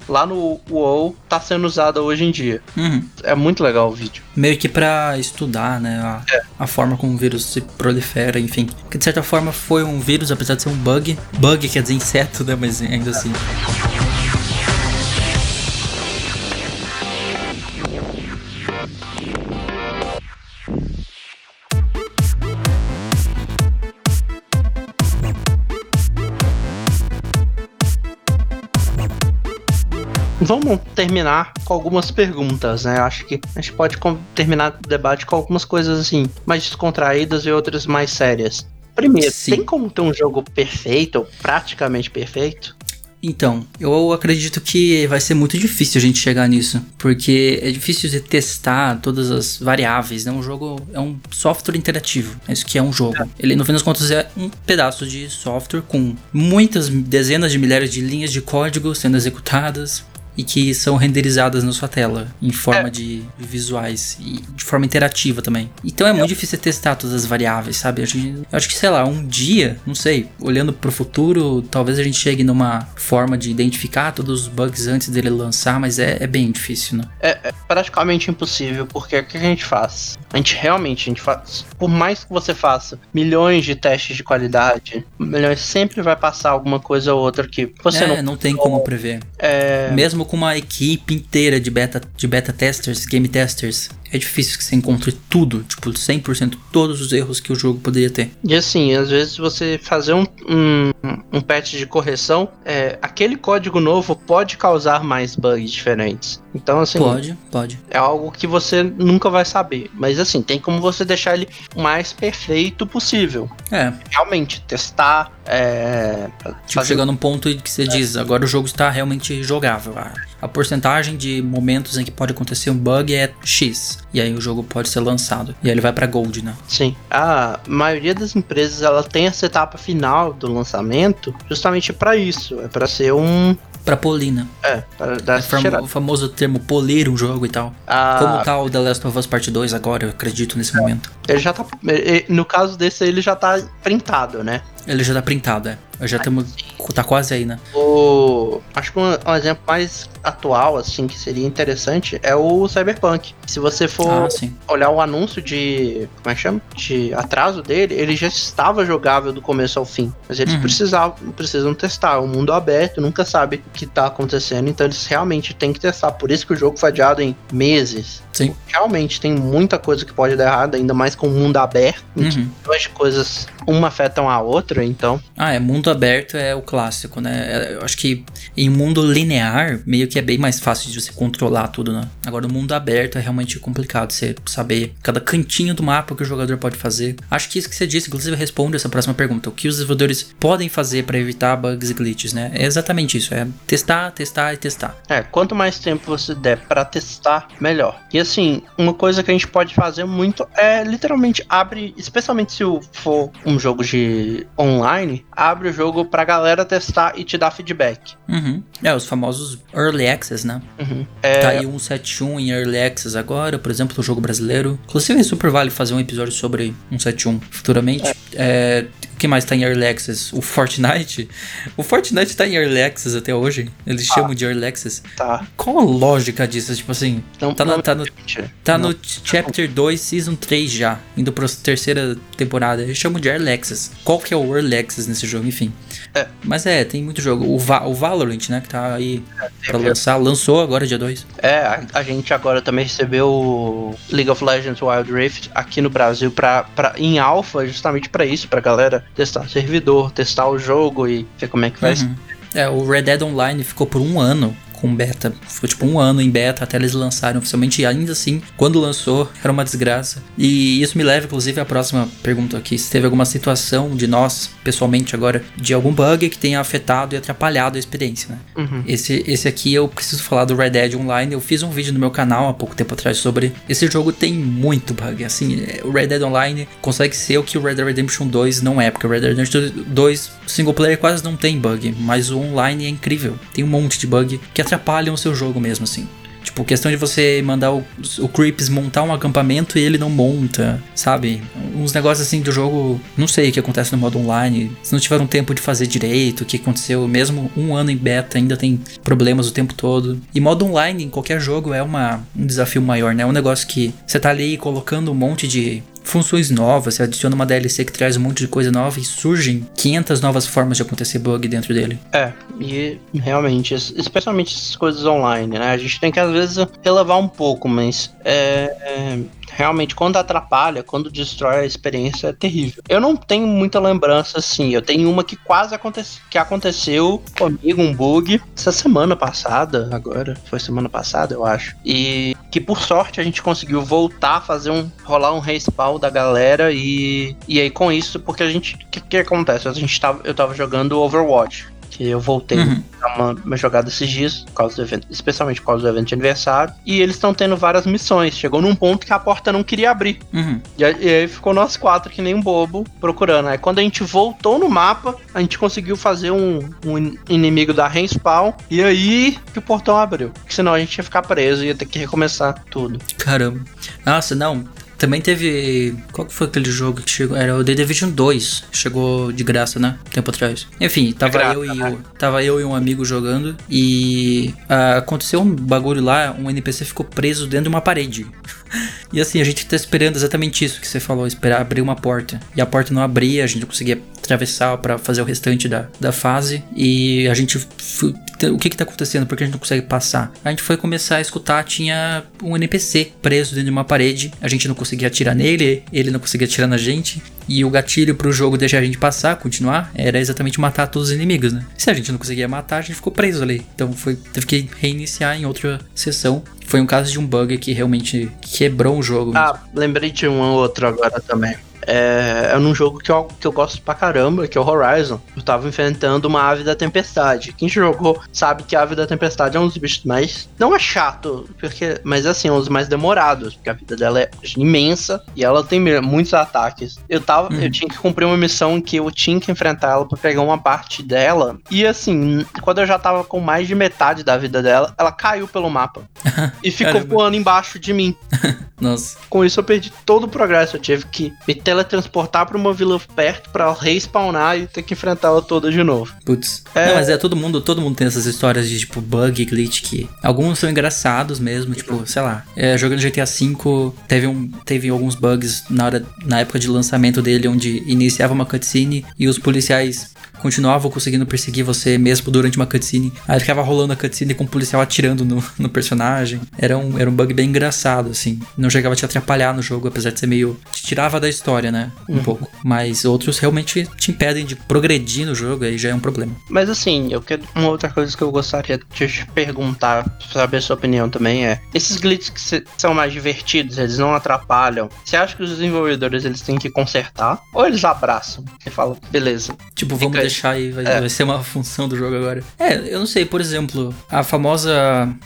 lá no UOL tá sendo usada hoje em dia. Uhum. É muito legal o vídeo. Meio que pra estudar, né? A, a forma como o vírus se prolifera, enfim. Que de certa forma foi um vírus, apesar de ser um bug. Bug quer dizer inseto, né? Mas ainda assim. Vamos terminar com algumas perguntas, né? Acho que a gente pode terminar o debate com algumas coisas assim, mais descontraídas e outras mais sérias. Primeiro, Sim. tem como ter um jogo perfeito, ou praticamente perfeito? Então, eu acredito que vai ser muito difícil a gente chegar nisso, porque é difícil de testar todas as variáveis, né? Um jogo é um software interativo, é isso que é um jogo. Ele, no fim das contas, é um pedaço de software com muitas dezenas de milhares de linhas de código sendo executadas e que são renderizadas na sua tela em forma de de visuais e de forma interativa também. Então é muito difícil testar todas as variáveis, sabe? A gente- eu acho que, sei lá, um dia, não sei, olhando pro futuro, talvez a gente chegue numa forma de identificar todos os bugs antes dele lançar, mas é, é bem difícil, né? É, é praticamente impossível, porque o que a gente faz? A gente realmente, a gente faz. Por mais que você faça milhões de testes de qualidade, milhões sempre vai passar alguma coisa ou outra que você é, não. não tem como prever. É, Mesmo com uma equipe inteira de beta, de beta testers, game testers, é difícil que você encontre tudo, tipo, 100% todos os erros que o jogo poderia ter. E assim, às vezes você fazer um, um, um patch de correção, é, aquele código novo pode causar mais bugs diferentes. Então, assim, Pode, pode. é algo que você nunca vai saber. Mas assim, tem como você deixar ele o mais perfeito possível. É, Realmente, testar, é, Tipo, fazer- chegando num ponto em que você diz, agora o jogo está realmente jogável. A, a porcentagem de momentos em que pode acontecer um bug é X. E aí o jogo pode ser lançado. E aí ele vai pra Gold, né? Sim. A maioria das empresas ela tem essa etapa final do lançamento justamente para isso. É para ser um. Pra Polina. É, para dar É famo- o famoso termo polir um jogo e tal. Ah, Como tá o The Last of Us Part 2 agora, eu acredito, nesse momento. Ele já tá. ele- No caso desse, ele já tá printado, né? Ele já tá printado, é. Já temos. Tá quase aí, né? O, acho que um, um exemplo mais atual, assim, que seria interessante é o Cyberpunk. Se você for Ah, olhar o anúncio de. Como é que chama? De atraso dele, ele já estava jogável do começo ao fim. Mas eles Uhum. precisavam, precisam testar. O mundo aberto nunca sabe o que tá acontecendo, então eles realmente têm que testar. Por isso que o jogo foi adiado em meses. Sim. Realmente tem muita coisa que pode dar errado, ainda mais com o mundo aberto, em que Uhum. milhões de coisas uma afetam a outra, então. Ah, é, mundo aberto é o clássico, né? É, Eu acho que em mundo linear, meio que é bem mais fácil de você controlar tudo, né? Agora, o mundo aberto é realmente complicado você saber cada cantinho do mapa que o jogador pode fazer. Acho que isso que você disse, inclusive, responde essa próxima pergunta. O que os desenvolvedores podem fazer para evitar bugs e glitches, né? É exatamente isso, é testar, testar e testar. É, quanto mais tempo você der pra testar, melhor. E assim, uma coisa que a gente pode fazer muito é literalmente abre, especialmente se for um jogo de online, abre o jogo pra galera testar e te dar feedback. Uhum. É, os famosos Early Access, né? Uhum. Tá aí o 171 em Early Access agora, por exemplo, o jogo brasileiro. Inclusive, é super vale fazer um episódio sobre 171 futuramente. É, o que mais tá em Early Access? O Fortnite. O Fortnite tá em Early Access até hoje. Eles chamam de Early Access. Tá. Qual a lógica disso? Tipo assim, Não, tá, não, no, tá, no, tá Não. no Chapter 2, Season 3 já. Indo pra terceira temporada. Eles chamam de Early Access. Qual que é o Early Access nesse jogo? Enfim. É. Mas é, tem muito jogo. O, Va o Valorant, né? Que tá aí pra teve- lançar. Lançou agora, dia 2. É, a, a gente agora também recebeu o League of Legends Wild Rift aqui no Brasil pra, pra, em alpha, justamente pra isso, pra galera testar servidor, testar o jogo e ver como é que vai Uhum. É, o Red Dead Online ficou por um ano com beta. Ficou tipo um ano em beta até eles lançarem oficialmente. E ainda assim, quando lançou, era uma desgraça. E isso me leva, inclusive, à próxima pergunta aqui. Se teve alguma situação de nós, pessoalmente agora, de algum bug que tenha afetado e atrapalhado a experiência, né? Uhum. Esse, esse aqui eu preciso falar do Red Dead Online. Eu fiz um vídeo no meu canal há pouco tempo atrás sobre. Esse jogo tem muito bug. Assim, é, o Red Dead Online consegue ser o que o Red Dead Redemption 2 não é. Porque o Red Dead Redemption 2 single player quase não tem bug. Mas o online é incrível. Tem um monte de bug que atrapalham o seu jogo mesmo, assim. Tipo, questão de você mandar o, o Creeps montar um acampamento e ele não monta, sabe? Uns negócios assim do jogo, não sei o que acontece no modo online. Se não tiveram tempo de fazer direito, o que aconteceu, mesmo um ano em beta ainda tem problemas o tempo todo. E modo online em qualquer jogo é uma, um desafio maior, né? É um negócio que você tá ali colocando um monte de funções novas, você adiciona uma DLC que traz um monte de coisa nova e surgem 500 novas formas de acontecer bug dentro dele. É, e realmente, es- especialmente essas coisas online, né? A gente tem que às vezes relevar um pouco, mas é, é, realmente quando atrapalha, quando destrói a experiência é terrível. Eu não tenho muita lembrança assim, eu tenho uma que quase aconteceu, que aconteceu comigo, um bug, essa semana passada, agora, foi semana passada, eu acho. E que por sorte a gente conseguiu voltar fazer um rolar um respawn da galera e e aí com isso porque a gente o que, que acontece? A gente tava eu tava jogando Overwatch que eu voltei Uhum. a uma, uma jogada esses dias, por causa do evento, especialmente por causa do evento de aniversário, e eles estão tendo várias missões. Chegou num ponto que a porta não queria abrir. Uhum. E aí, e aí ficou nós quatro, que nem um bobo, procurando. Aí quando a gente voltou no mapa, a gente conseguiu fazer um, um in- inimigo da respawn, e aí que o portão abriu. Porque senão a gente ia ficar preso e ia ter que recomeçar tudo. Caramba. Nossa, não. Também teve. Qual que foi aquele jogo que chegou? Era o The Division 2. Chegou de graça, né? Tempo atrás. Enfim, tava, graça, eu, e né? o, tava eu e um amigo jogando. E ah, aconteceu um bagulho lá. Um NPC ficou preso dentro de uma parede. E assim, a gente tá esperando exatamente isso que você falou, esperar abrir uma porta. E a porta não abria, a gente não conseguia atravessar pra fazer o restante da, da fase. E a gente. O que que tá acontecendo? Por que a gente não consegue passar? A gente foi começar a escutar, tinha um NPC preso dentro de uma parede. A gente não conseguia atirar nele, ele não conseguia atirar na gente. E o gatilho pro jogo deixar a gente passar, continuar, era exatamente matar todos os inimigos, né? Se a gente não conseguia matar, a gente ficou preso ali. Então foi, teve que reiniciar em outra sessão. Foi um caso de um bug que realmente quebrou o jogo. Ah, lembrei de um outro agora também. É, é num jogo que eu, que eu gosto pra caramba, que é o Horizon. Eu tava enfrentando uma ave da tempestade. Quem jogou sabe que a ave da tempestade é um dos bichos mais. Não é chato, porque, mas assim, é um dos mais demorados, porque a vida dela é imensa e ela tem muitos ataques. Eu tava, eu tinha que cumprir uma missão em que eu tinha que enfrentar ela pra pegar uma parte dela. E assim, quando eu já tava com mais de metade da vida dela, ela caiu pelo mapa e ficou Caramba. voando embaixo de mim. Nossa. Com isso eu perdi todo o progresso. Eu tive que me teletransportar pra uma vila perto pra respawnar e ter que enfrentá-la toda de novo. Putz. É. Não, mas é todo mundo, todo mundo tem essas histórias de tipo bug, glitch que alguns são engraçados mesmo, tipo, sei lá, é, jogando GTA V teve um teve alguns bugs na hora na época de lançamento dele onde iniciava uma cutscene e os policiais continuavam conseguindo perseguir você mesmo durante uma cutscene. Aí ficava rolando a cutscene com o policial atirando no, no personagem. Era um, era um bug bem engraçado, assim. Não chegava a te atrapalhar no jogo, apesar de ser meio. te tirava da história, né? Um pouco. Mas outros realmente te impedem de progredir no jogo, aí já é um problema. Mas assim, eu quero. Uma outra coisa que eu gostaria de te perguntar, saber a sua opinião também é: esses glitches que são mais divertidos, eles não atrapalham. Você acha que os desenvolvedores eles têm que consertar? Ou eles abraçam e falam, beleza. Tipo, vamos aí. Deixar aí, vai, É. vai ser uma função do jogo agora. É, eu não sei, por exemplo, a famosa.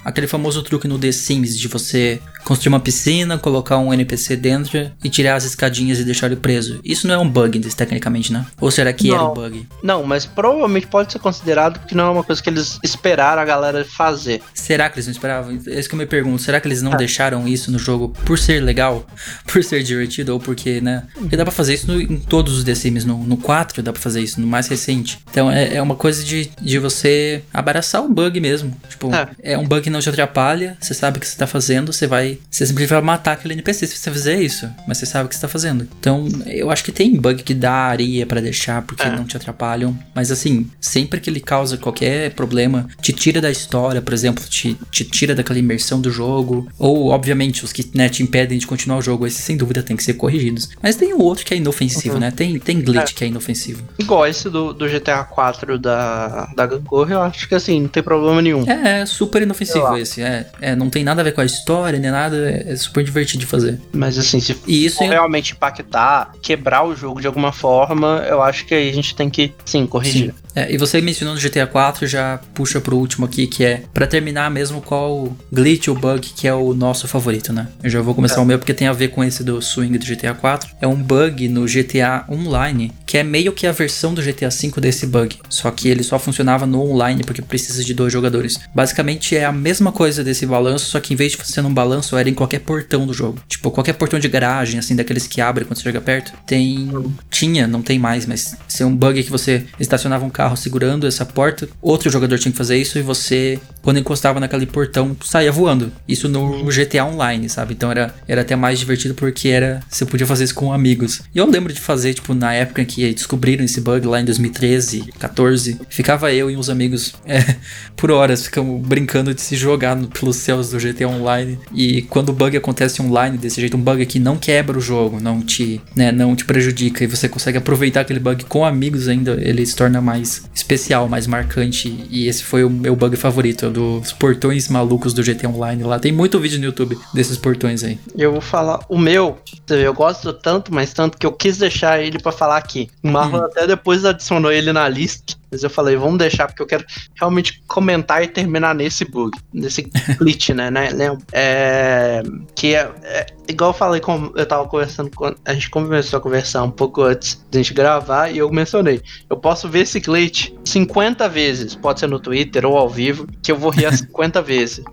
aquele famoso truque no The Sims de você construir uma piscina, colocar um NPC dentro e tirar as escadinhas e deixar ele preso. Isso não é um bug, tecnicamente, né? Ou será que era Não. um bug? Não, mas provavelmente pode ser considerado porque não é uma coisa que eles esperaram a galera fazer. Será que eles não esperavam? É isso que eu me pergunto. Será que eles não Ah. deixaram isso no jogo por ser legal? Por ser divertido? Ou porque, né? Porque dá pra fazer isso no- em todos os The Sims. No, no 4 dá pra fazer isso, no mais recente. Então é, é uma coisa de, de você abraçar o bug mesmo. Tipo, É. é. um bug que não te atrapalha. Você sabe o que você tá fazendo. Você vai. Você simplesmente vai matar aquele NPC se você fizer isso. Mas você sabe o que você tá fazendo. Então eu acho que tem bug que dá areia pra deixar porque É. não te atrapalham. Mas assim, sempre que ele causa qualquer problema, te tira da história, por exemplo, te, te tira daquela imersão do jogo. Ou, obviamente, os que né, te impedem de continuar o jogo, esses sem dúvida tem que ser corrigidos. Mas tem o outro que é inofensivo, né? Tem, tem glitch É. que é inofensivo. Igual esse do, do do GTA 4 da, da Gangorra, eu acho que assim, não tem problema nenhum. É, é super inofensivo esse. É, é, não tem nada a ver com a história, nem nada. É, é super divertido de fazer. Mas assim, se E isso for é- realmente impactar, quebrar o jogo de alguma forma, eu acho que aí a gente tem que, sim, corrigir. É, e você mencionando GTA 4 já puxa pro último aqui, que é pra terminar mesmo qual glitch ou bug que é o nosso favorito, né? Eu já vou começar o meu porque tem a ver com esse do swing do GTA 4. É um bug no GTA Online, que é meio que a versão do GTA 5 desse bug, só que ele só funcionava no online porque precisa de dois jogadores. Basicamente é a mesma coisa desse balanço, só que em vez de ser num balanço, era em qualquer portão do jogo. Tipo, qualquer portão de garagem, assim, daqueles que abrem quando você chega perto. Tem. Tinha, não tem mais, mas se é um bug que você estacionava um carro segurando essa porta, outro jogador tinha que fazer isso e você, quando encostava naquele portão, saía voando. Isso no GTA Online, sabe? Então era, era até mais divertido porque era. Você podia fazer isso com amigos. E eu lembro de fazer, tipo, na época que descobriram esse bug lá em 2013, 14, ficava eu e uns amigos é, por horas, ficamos brincando de se jogar no- pelos céus do GTA Online. E quando o bug acontece online desse jeito, um bug que não quebra o jogo, não te, né, não te prejudica e você consegue aproveitar aquele bug com amigos ainda, ele se torna mais especial, mais marcante. E esse foi o meu bug favorito, é dos portões malucos do GTA Online lá. Tem muito vídeo no YouTube desses portões aí. Eu vou falar o meu. Eu gosto tanto, mas tanto que eu quis deixar ele pra falar aqui. O Marlon até depois adicionou ele na lista. Mas eu falei, vamos deixar, porque eu quero realmente comentar e terminar nesse bug. Nesse glitch, né? né? É, que é, é- Igual eu falei, com, eu tava conversando com. A gente começou a conversar um pouco antes da gente gravar e eu mencionei. Eu posso ver esse glitch 50 vezes. Pode ser no Twitter ou ao vivo, que eu vou rir as 50 vezes.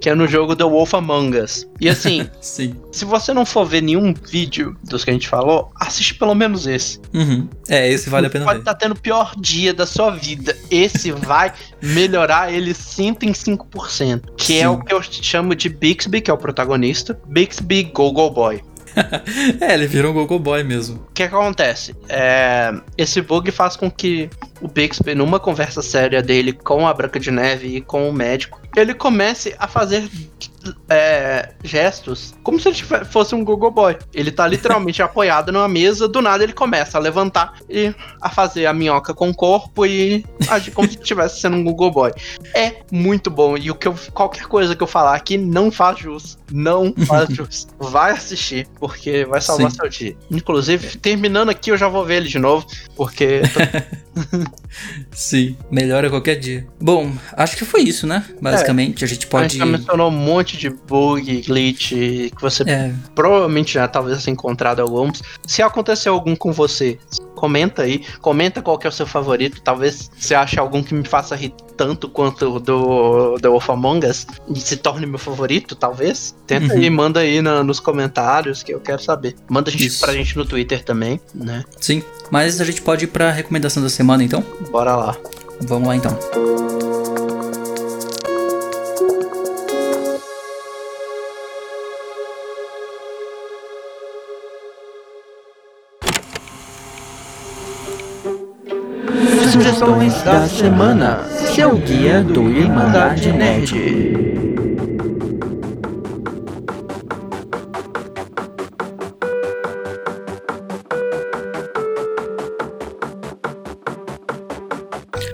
Que é no jogo The Wolf Among Us. E assim, Sim. se você não for ver nenhum vídeo dos que a gente falou, assiste pelo menos esse. Uhum. É, esse vale a pena Pode estar tendo o pior dia da sua vida. Esse vai melhorar ele 105%. Que é Sim. o que eu chamo de Bixby, que é o protagonista. Bixby Go Go Boy. É, ele virou um Gogo Boy mesmo. O que, que acontece? É, esse bug faz com que o Bixby, numa conversa séria dele com a Branca de Neve e com o médico, ele comece a fazer é, gestos como se ele fosse um Google Boy. Ele tá literalmente apoiado numa mesa, do nada ele começa a levantar e a fazer a minhoca com o corpo e agir como se estivesse sendo um Google Boy. É muito bom. E o que eu, qualquer coisa que eu falar aqui não faz jus. Não faz jus. Vai assistir, porque vai salvar Sim. seu dia. Inclusive, terminando aqui, eu já vou ver ele de novo, porque Sim, melhora qualquer dia. Bom, acho que foi isso, né? Basicamente, a gente a pode. gente já mencionou um monte de bug, glitch, que você É, provavelmente já talvez tenha encontrado alguns. Se aconteceu algum com você, comenta aí. Comenta qual que é o seu favorito. Talvez você ache algum que me faça rir tanto quanto o do The Wolf Among Us e se torne meu favorito, talvez. Tenta Uhum. aí, manda aí na- nos comentários que eu quero saber. Manda a gente, Isso. pra gente no Twitter também, né? sim. Mas a gente pode ir pra recomendação da semana, então? Bora lá. Vamos lá, então. Sugestões da semana. Seu guia do Irmandade Nerd.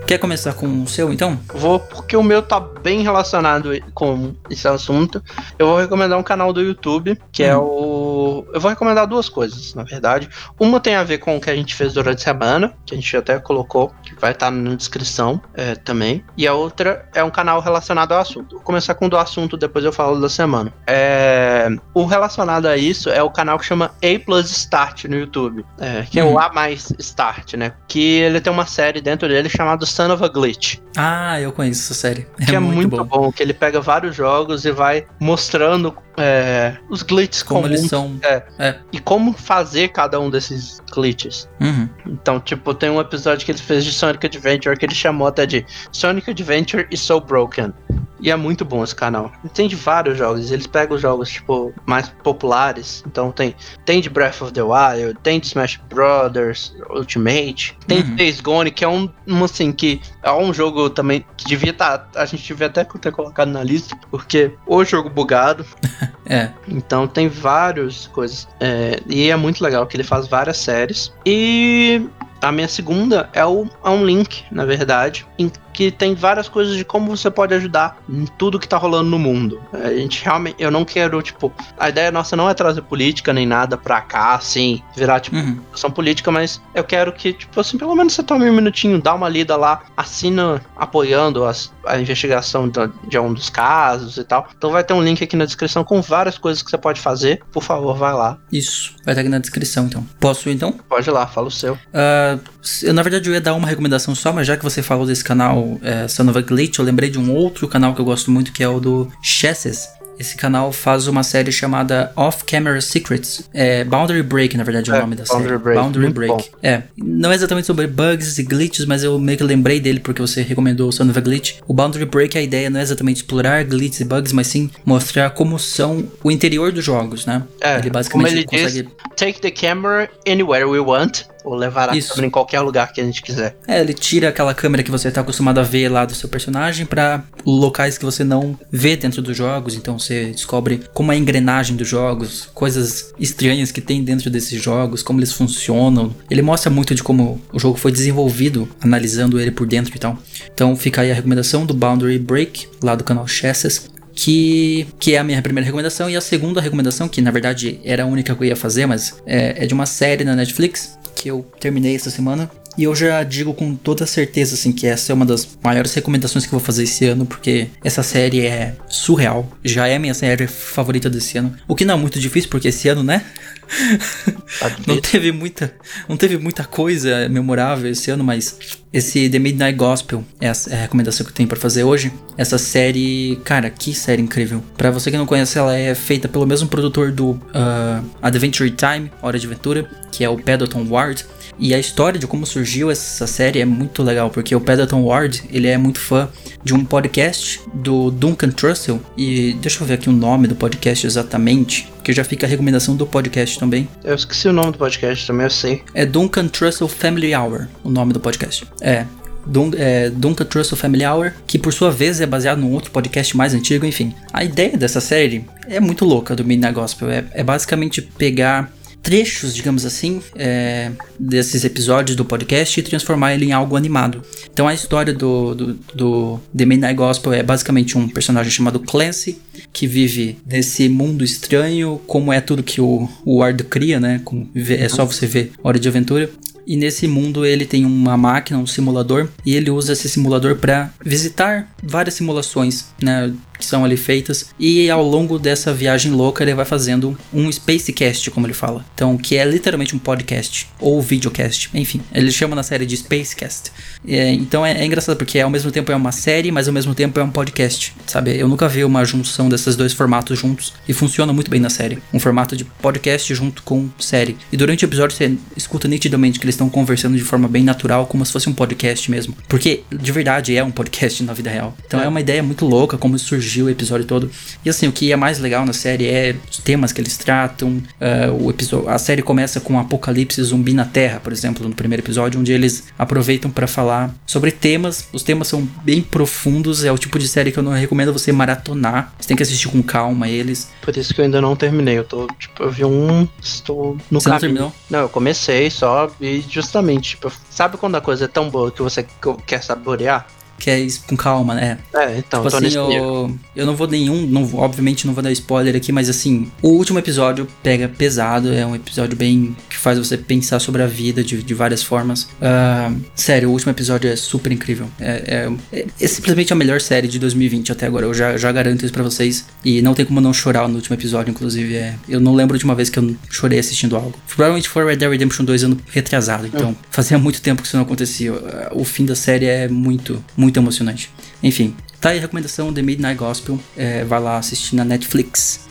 Quer começar com o seu, então? Vou, porque o meu tá bem relacionado com esse assunto. Eu vou recomendar um canal do YouTube, que é o. Eu vou recomendar duas coisas, na verdade. Uma tem a ver com o que a gente fez durante a semana, que a gente até colocou, que vai estar na descrição é, também. E a outra é um canal relacionado ao assunto. Vou começar com o do assunto, depois eu falo da semana. É, O relacionado a isso é o canal que chama A Plus Start no YouTube, é, que é o Uhum. A mais Start, né? Que ele tem uma série dentro dele chamada Son of a Glitch Ah, eu conheço essa série. que é, muito, bom. que ele pega vários jogos e vai mostrando é, os glitches Como comuns eles são. É, É. e como fazer cada um desses glitches. Uhum. Então, tipo, tem um episódio que ele fez de Sonic Adventure que ele chamou até de Sonic Adventure is So Broken. E é muito bom esse canal. Tem de vários jogos, eles pegam os jogos, tipo, mais populares. Então tem, tem de Breath of the Wild, tem de Smash Brothers Ultimate, tem de Uhum. Days Gone, que é um, um, assim, que é um jogo também que devia estar. a gente devia até ter colocado na lista, porque o jogo bugado. É. Então tem várias coisas. É, e é muito legal que ele faz várias séries. E a minha segunda é, o, é um link, na verdade, em que tem várias coisas de como você pode ajudar em tudo que tá rolando no mundo. A gente realmente, eu não quero, tipo, a ideia nossa não é trazer política nem nada pra cá, assim, virar, tipo, Uhum. discussão política, mas eu quero que, tipo assim, pelo menos você tome um minutinho, dá uma lida lá, assina apoiando as- a investigação da- de um dos casos e tal. Então vai ter um link aqui na descrição com várias coisas que você pode fazer. Por favor, vai lá. Isso, vai estar aqui na descrição então. Posso ir então? Pode ir lá, fala o seu. Ah, eu, na verdade, eu ia dar uma recomendação só, mas já que você falou desse canal é, Son of a Glitch, eu lembrei de um outro canal que eu gosto muito, que é o do Chesses. Esse canal faz uma série chamada Off Camera Secrets. É Boundary Break, na verdade, é o É, nome da Boundary série. Break, Boundary muito Break. bom. É. Não é exatamente sobre bugs e glitches, mas eu meio que lembrei dele porque você recomendou o Son of a Glitch. O Boundary Break, a ideia não é exatamente explorar glitches e bugs, mas sim mostrar como são o interior dos jogos, né? É, ele como basicamente ele consegue. diz, take the camera anywhere we want. Ou levar a Isso. câmera em qualquer lugar que a gente quiser. É, ele tira aquela câmera que você tá acostumado a ver lá do seu personagem pra locais que você não vê dentro dos jogos. Então você descobre como é a engrenagem dos jogos, coisas estranhas que tem dentro desses jogos, como eles funcionam. Ele mostra muito de como o jogo foi desenvolvido, analisando ele por dentro e tal. Então fica aí a recomendação do Boundary Break, lá do canal Chesses. Que, que é a minha primeira recomendação. E a segunda recomendação, que na verdade era a única que eu ia fazer, mas é, é de uma série na Netflix que eu terminei essa semana. E eu já digo com toda certeza, assim, que essa é uma das maiores recomendações que eu vou fazer esse ano, porque essa série é surreal. Já é a minha série favorita desse ano. O que não é muito difícil, porque esse ano, né? Não teve muita, não teve muita coisa memorável esse ano, mas esse The Midnight Gospel é a, recomendação que eu tenho pra fazer hoje. Essa série, cara, que série incrível. Pra você que não conhece, ela é feita pelo mesmo produtor do ah, Adventure Time, Hora de Aventura, que é o Pendleton Ward. E a história de como surgiu essa série é muito legal, porque o Pendleton Ward, ele é muito fã de um podcast do Duncan Trussell. E deixa eu ver aqui o nome do podcast exatamente, que já fica a recomendação do podcast também. Eu esqueci o nome do podcast também, eu sei. É Duncan Trussell Family Hour, o nome do podcast. É. Dun é, Duncan Trussell Family Hour, que por sua vez é baseado num outro podcast mais antigo, enfim. A ideia dessa série é muito louca do Midnight Gospel. É, é basicamente pegar trechos, digamos assim, é, desses episódios do podcast e transformar ele em algo animado. Então a história do, do, do The Midnight Gospel é basicamente um personagem chamado Clancy, que vive nesse mundo estranho, como é tudo que o, o Ward cria, né? Como vê- é só você ver Hora de Aventura. E nesse mundo ele tem uma máquina, um simulador, e ele usa esse simulador para visitar várias simulações, né, que são ali feitas. E ao longo dessa viagem louca ele vai fazendo um Spacecast, como ele fala. Então, que é literalmente um podcast ou videocast, enfim. Ele chama na série de Spacecast. É, então é, é engraçado porque ao mesmo tempo é uma série, mas ao mesmo tempo é um podcast, sabe? Eu nunca vi uma junção desses dois formatos juntos e funciona muito bem na série. Um formato de podcast junto com série. E durante o episódio você escuta nitidamente que eles estão conversando de forma bem natural, como se fosse um podcast mesmo. Porque de verdade é um podcast na vida real. Então é, uma ideia muito louca como surgiu o episódio todo. E assim, o que é mais legal na série é os temas que eles tratam. ah, o episódio, a série começa com um apocalipse zumbi na Terra, por exemplo, no primeiro episódio, onde eles aproveitam para falar sobre temas. Os temas são bem profundos, é o tipo de série que eu não recomendo você maratonar. Você tem que assistir com calma eles. Por isso que eu ainda não terminei. Eu tô, tipo, eu vi um. Estou no Você não terminou? Não, eu comecei só e justamente, tipo, sabe quando a coisa é tão boa que você que- quer saborear? Que é isso com calma, né? É, então, tipo tô assim, eu, eu não vou nenhum, não, obviamente não vou dar spoiler aqui, mas assim, o último episódio pega pesado, é um episódio bem que faz você pensar sobre a vida de, de várias formas. Ah, sério, o último episódio é super incrível. É, é- é- é simplesmente a melhor série de 2020 até agora, eu já, já garanto isso pra vocês. E não tem como não chorar no último episódio, inclusive. É, eu não lembro de uma vez que eu chorei assistindo algo. Provavelmente foi Red Dead Redemption 2 ano retrasado, então fazia muito tempo que isso não acontecia. O fim da série é muito, muito emocionante. Enfim, tá aí a recomendação The Midnight Gospel. É, vai lá assistir na Netflix.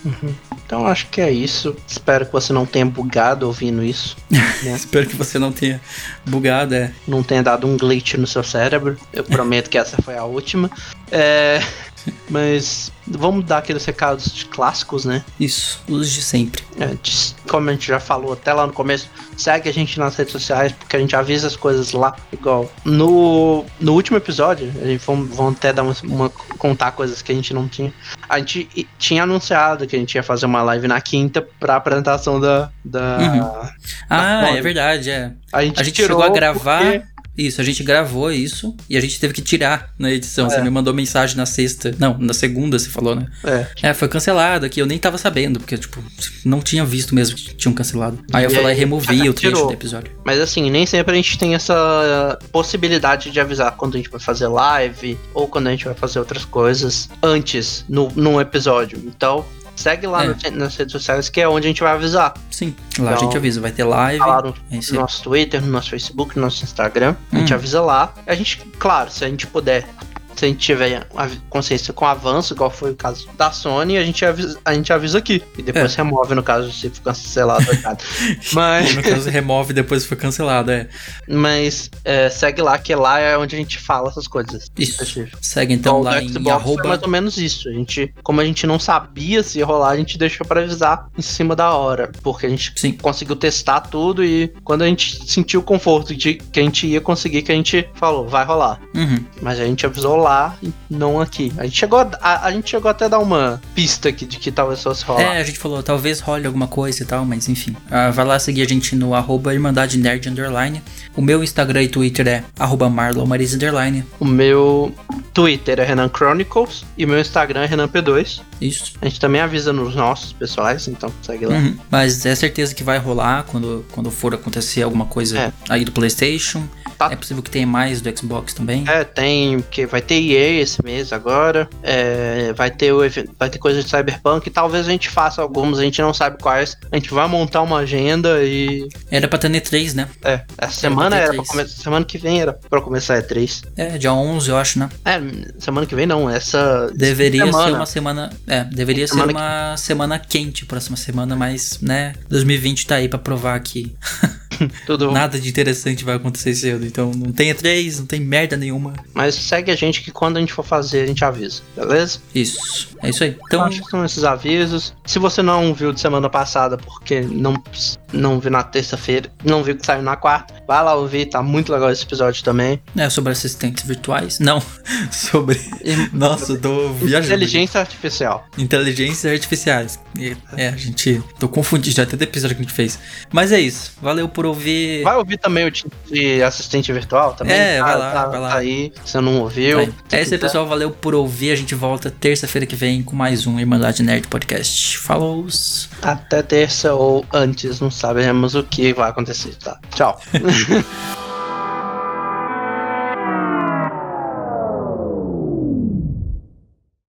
Então acho que é isso. Espero que você não tenha bugado ouvindo isso. Espero que você não tenha bugado. É. Não tenha dado um glitch no seu cérebro. Eu prometo que essa foi a última. É, Mas vamos dar aqueles recados clássicos, né? Isso, os de sempre. Antes, como a gente já falou até lá no começo, segue a gente nas redes sociais, porque a gente avisa as coisas lá. Igual no, no último episódio, a gente vamos, vamos até dar uma, uma- contar coisas que a gente não tinha. A gente tinha anunciado que a gente ia fazer uma live na quinta pra apresentação da. da Uhum. Ah, Tá é verdade, é. A gente, A gente tirou chegou a gravar. porque- Isso, a gente gravou isso e a gente teve que tirar na edição. Você É. me mandou mensagem na sexta. Não, na segunda você falou, né? É. É, foi cancelado aqui. Eu nem tava sabendo, porque, tipo, não tinha visto mesmo que tinham cancelado. Aí eu E fui lá e aí, removi o trecho tirou. do episódio. Mas assim, nem sempre a gente tem essa possibilidade de avisar quando a gente vai fazer live ou quando a gente vai fazer outras coisas antes, no, num episódio. Então, segue lá É. no- nas redes sociais que é onde a gente vai avisar. Sim, lá a Então, gente avisa. Vai ter live. É isso no aí. nosso Twitter, no nosso Facebook, no nosso Instagram. A gente Hum. avisa lá. A gente, claro, se a gente puder. Se a gente tiver a consciência com avanço, igual foi o caso da Sony, a gente avisa, a gente avisa aqui. E depois É. remove, no caso, se for cancelado. Mas. No caso, remove depois foi cancelado, é. Mas é, segue lá, que lá é onde a gente fala essas coisas. Isso. Segue então Então, lá em Xbox arroba. mais ou menos isso. A gente, como a gente não sabia se ia rolar, a gente deixou pra avisar em cima da hora. Porque a gente Sim. conseguiu testar tudo e quando a gente sentiu o conforto de que a gente ia conseguir, que a gente falou, vai rolar. Uhum. Mas a gente avisou lá e não aqui. A gente chegou, a, a gente chegou até a dar uma pista aqui de que talvez fosse rolar. É, a gente falou, talvez role alguma coisa e tal, mas enfim. Ah, vai lá seguir a gente no arroba Irmandade Nerd Underline. O meu Instagram e Twitter é arroba Marlon Maris Underline. O meu Twitter é Renan Chronicles e o meu Instagram é Renan P2. Isso. A gente também avisa nos nossos pessoais, então segue lá. Uhum. Mas é certeza que vai rolar quando, quando for acontecer alguma coisa É. aí do PlayStation. Tá. É possível que tenha mais do Xbox também. É, tem, que vai ter EA esse mês agora. É, vai ter o vai ter coisa de Cyberpunk. Talvez a gente faça algumas, a gente não sabe quais. A gente vai montar uma agenda e. Era pra ter E3, né? É, essa semana era pra E3. começar. Semana que vem era pra começar E3. É, dia 11, eu acho, né? É, semana que vem não, essa. Deveria semana. ser uma semana. É, deveria Semana ser uma semana quente, próxima semana, mas, né? 2020 tá aí pra provar que Tudo. nada de interessante vai acontecer cedo. Então não tem E3, não tem merda nenhuma. Mas segue a gente que quando a gente for fazer, a gente avisa, beleza? Isso. É isso aí. Então, acho que são esses avisos. Se você não viu de semana passada, porque não, não viu na terça-feira, não viu que saiu na quarta, vai lá ouvir, tá muito legal esse episódio também. é sobre assistentes virtuais? Não. sobre. Nossa, tô viajando. Inteligência artificial. Inteligências artificiais. É, a gente. Tô confundido já até do episódio que a gente fez. Mas é isso. Valeu por ouvir. Vai ouvir também o time de assistente virtual também? É, vai Tá- lá, tá- vai lá. tá aí, se você não ouviu. Vai. É isso aí, pessoal. Valeu por ouvir. A gente volta terça-feira que vem com mais um Irmandade Nerd Podcast. Falou! Até terça ou antes, não sabemos o que vai acontecer, tá? Tchau.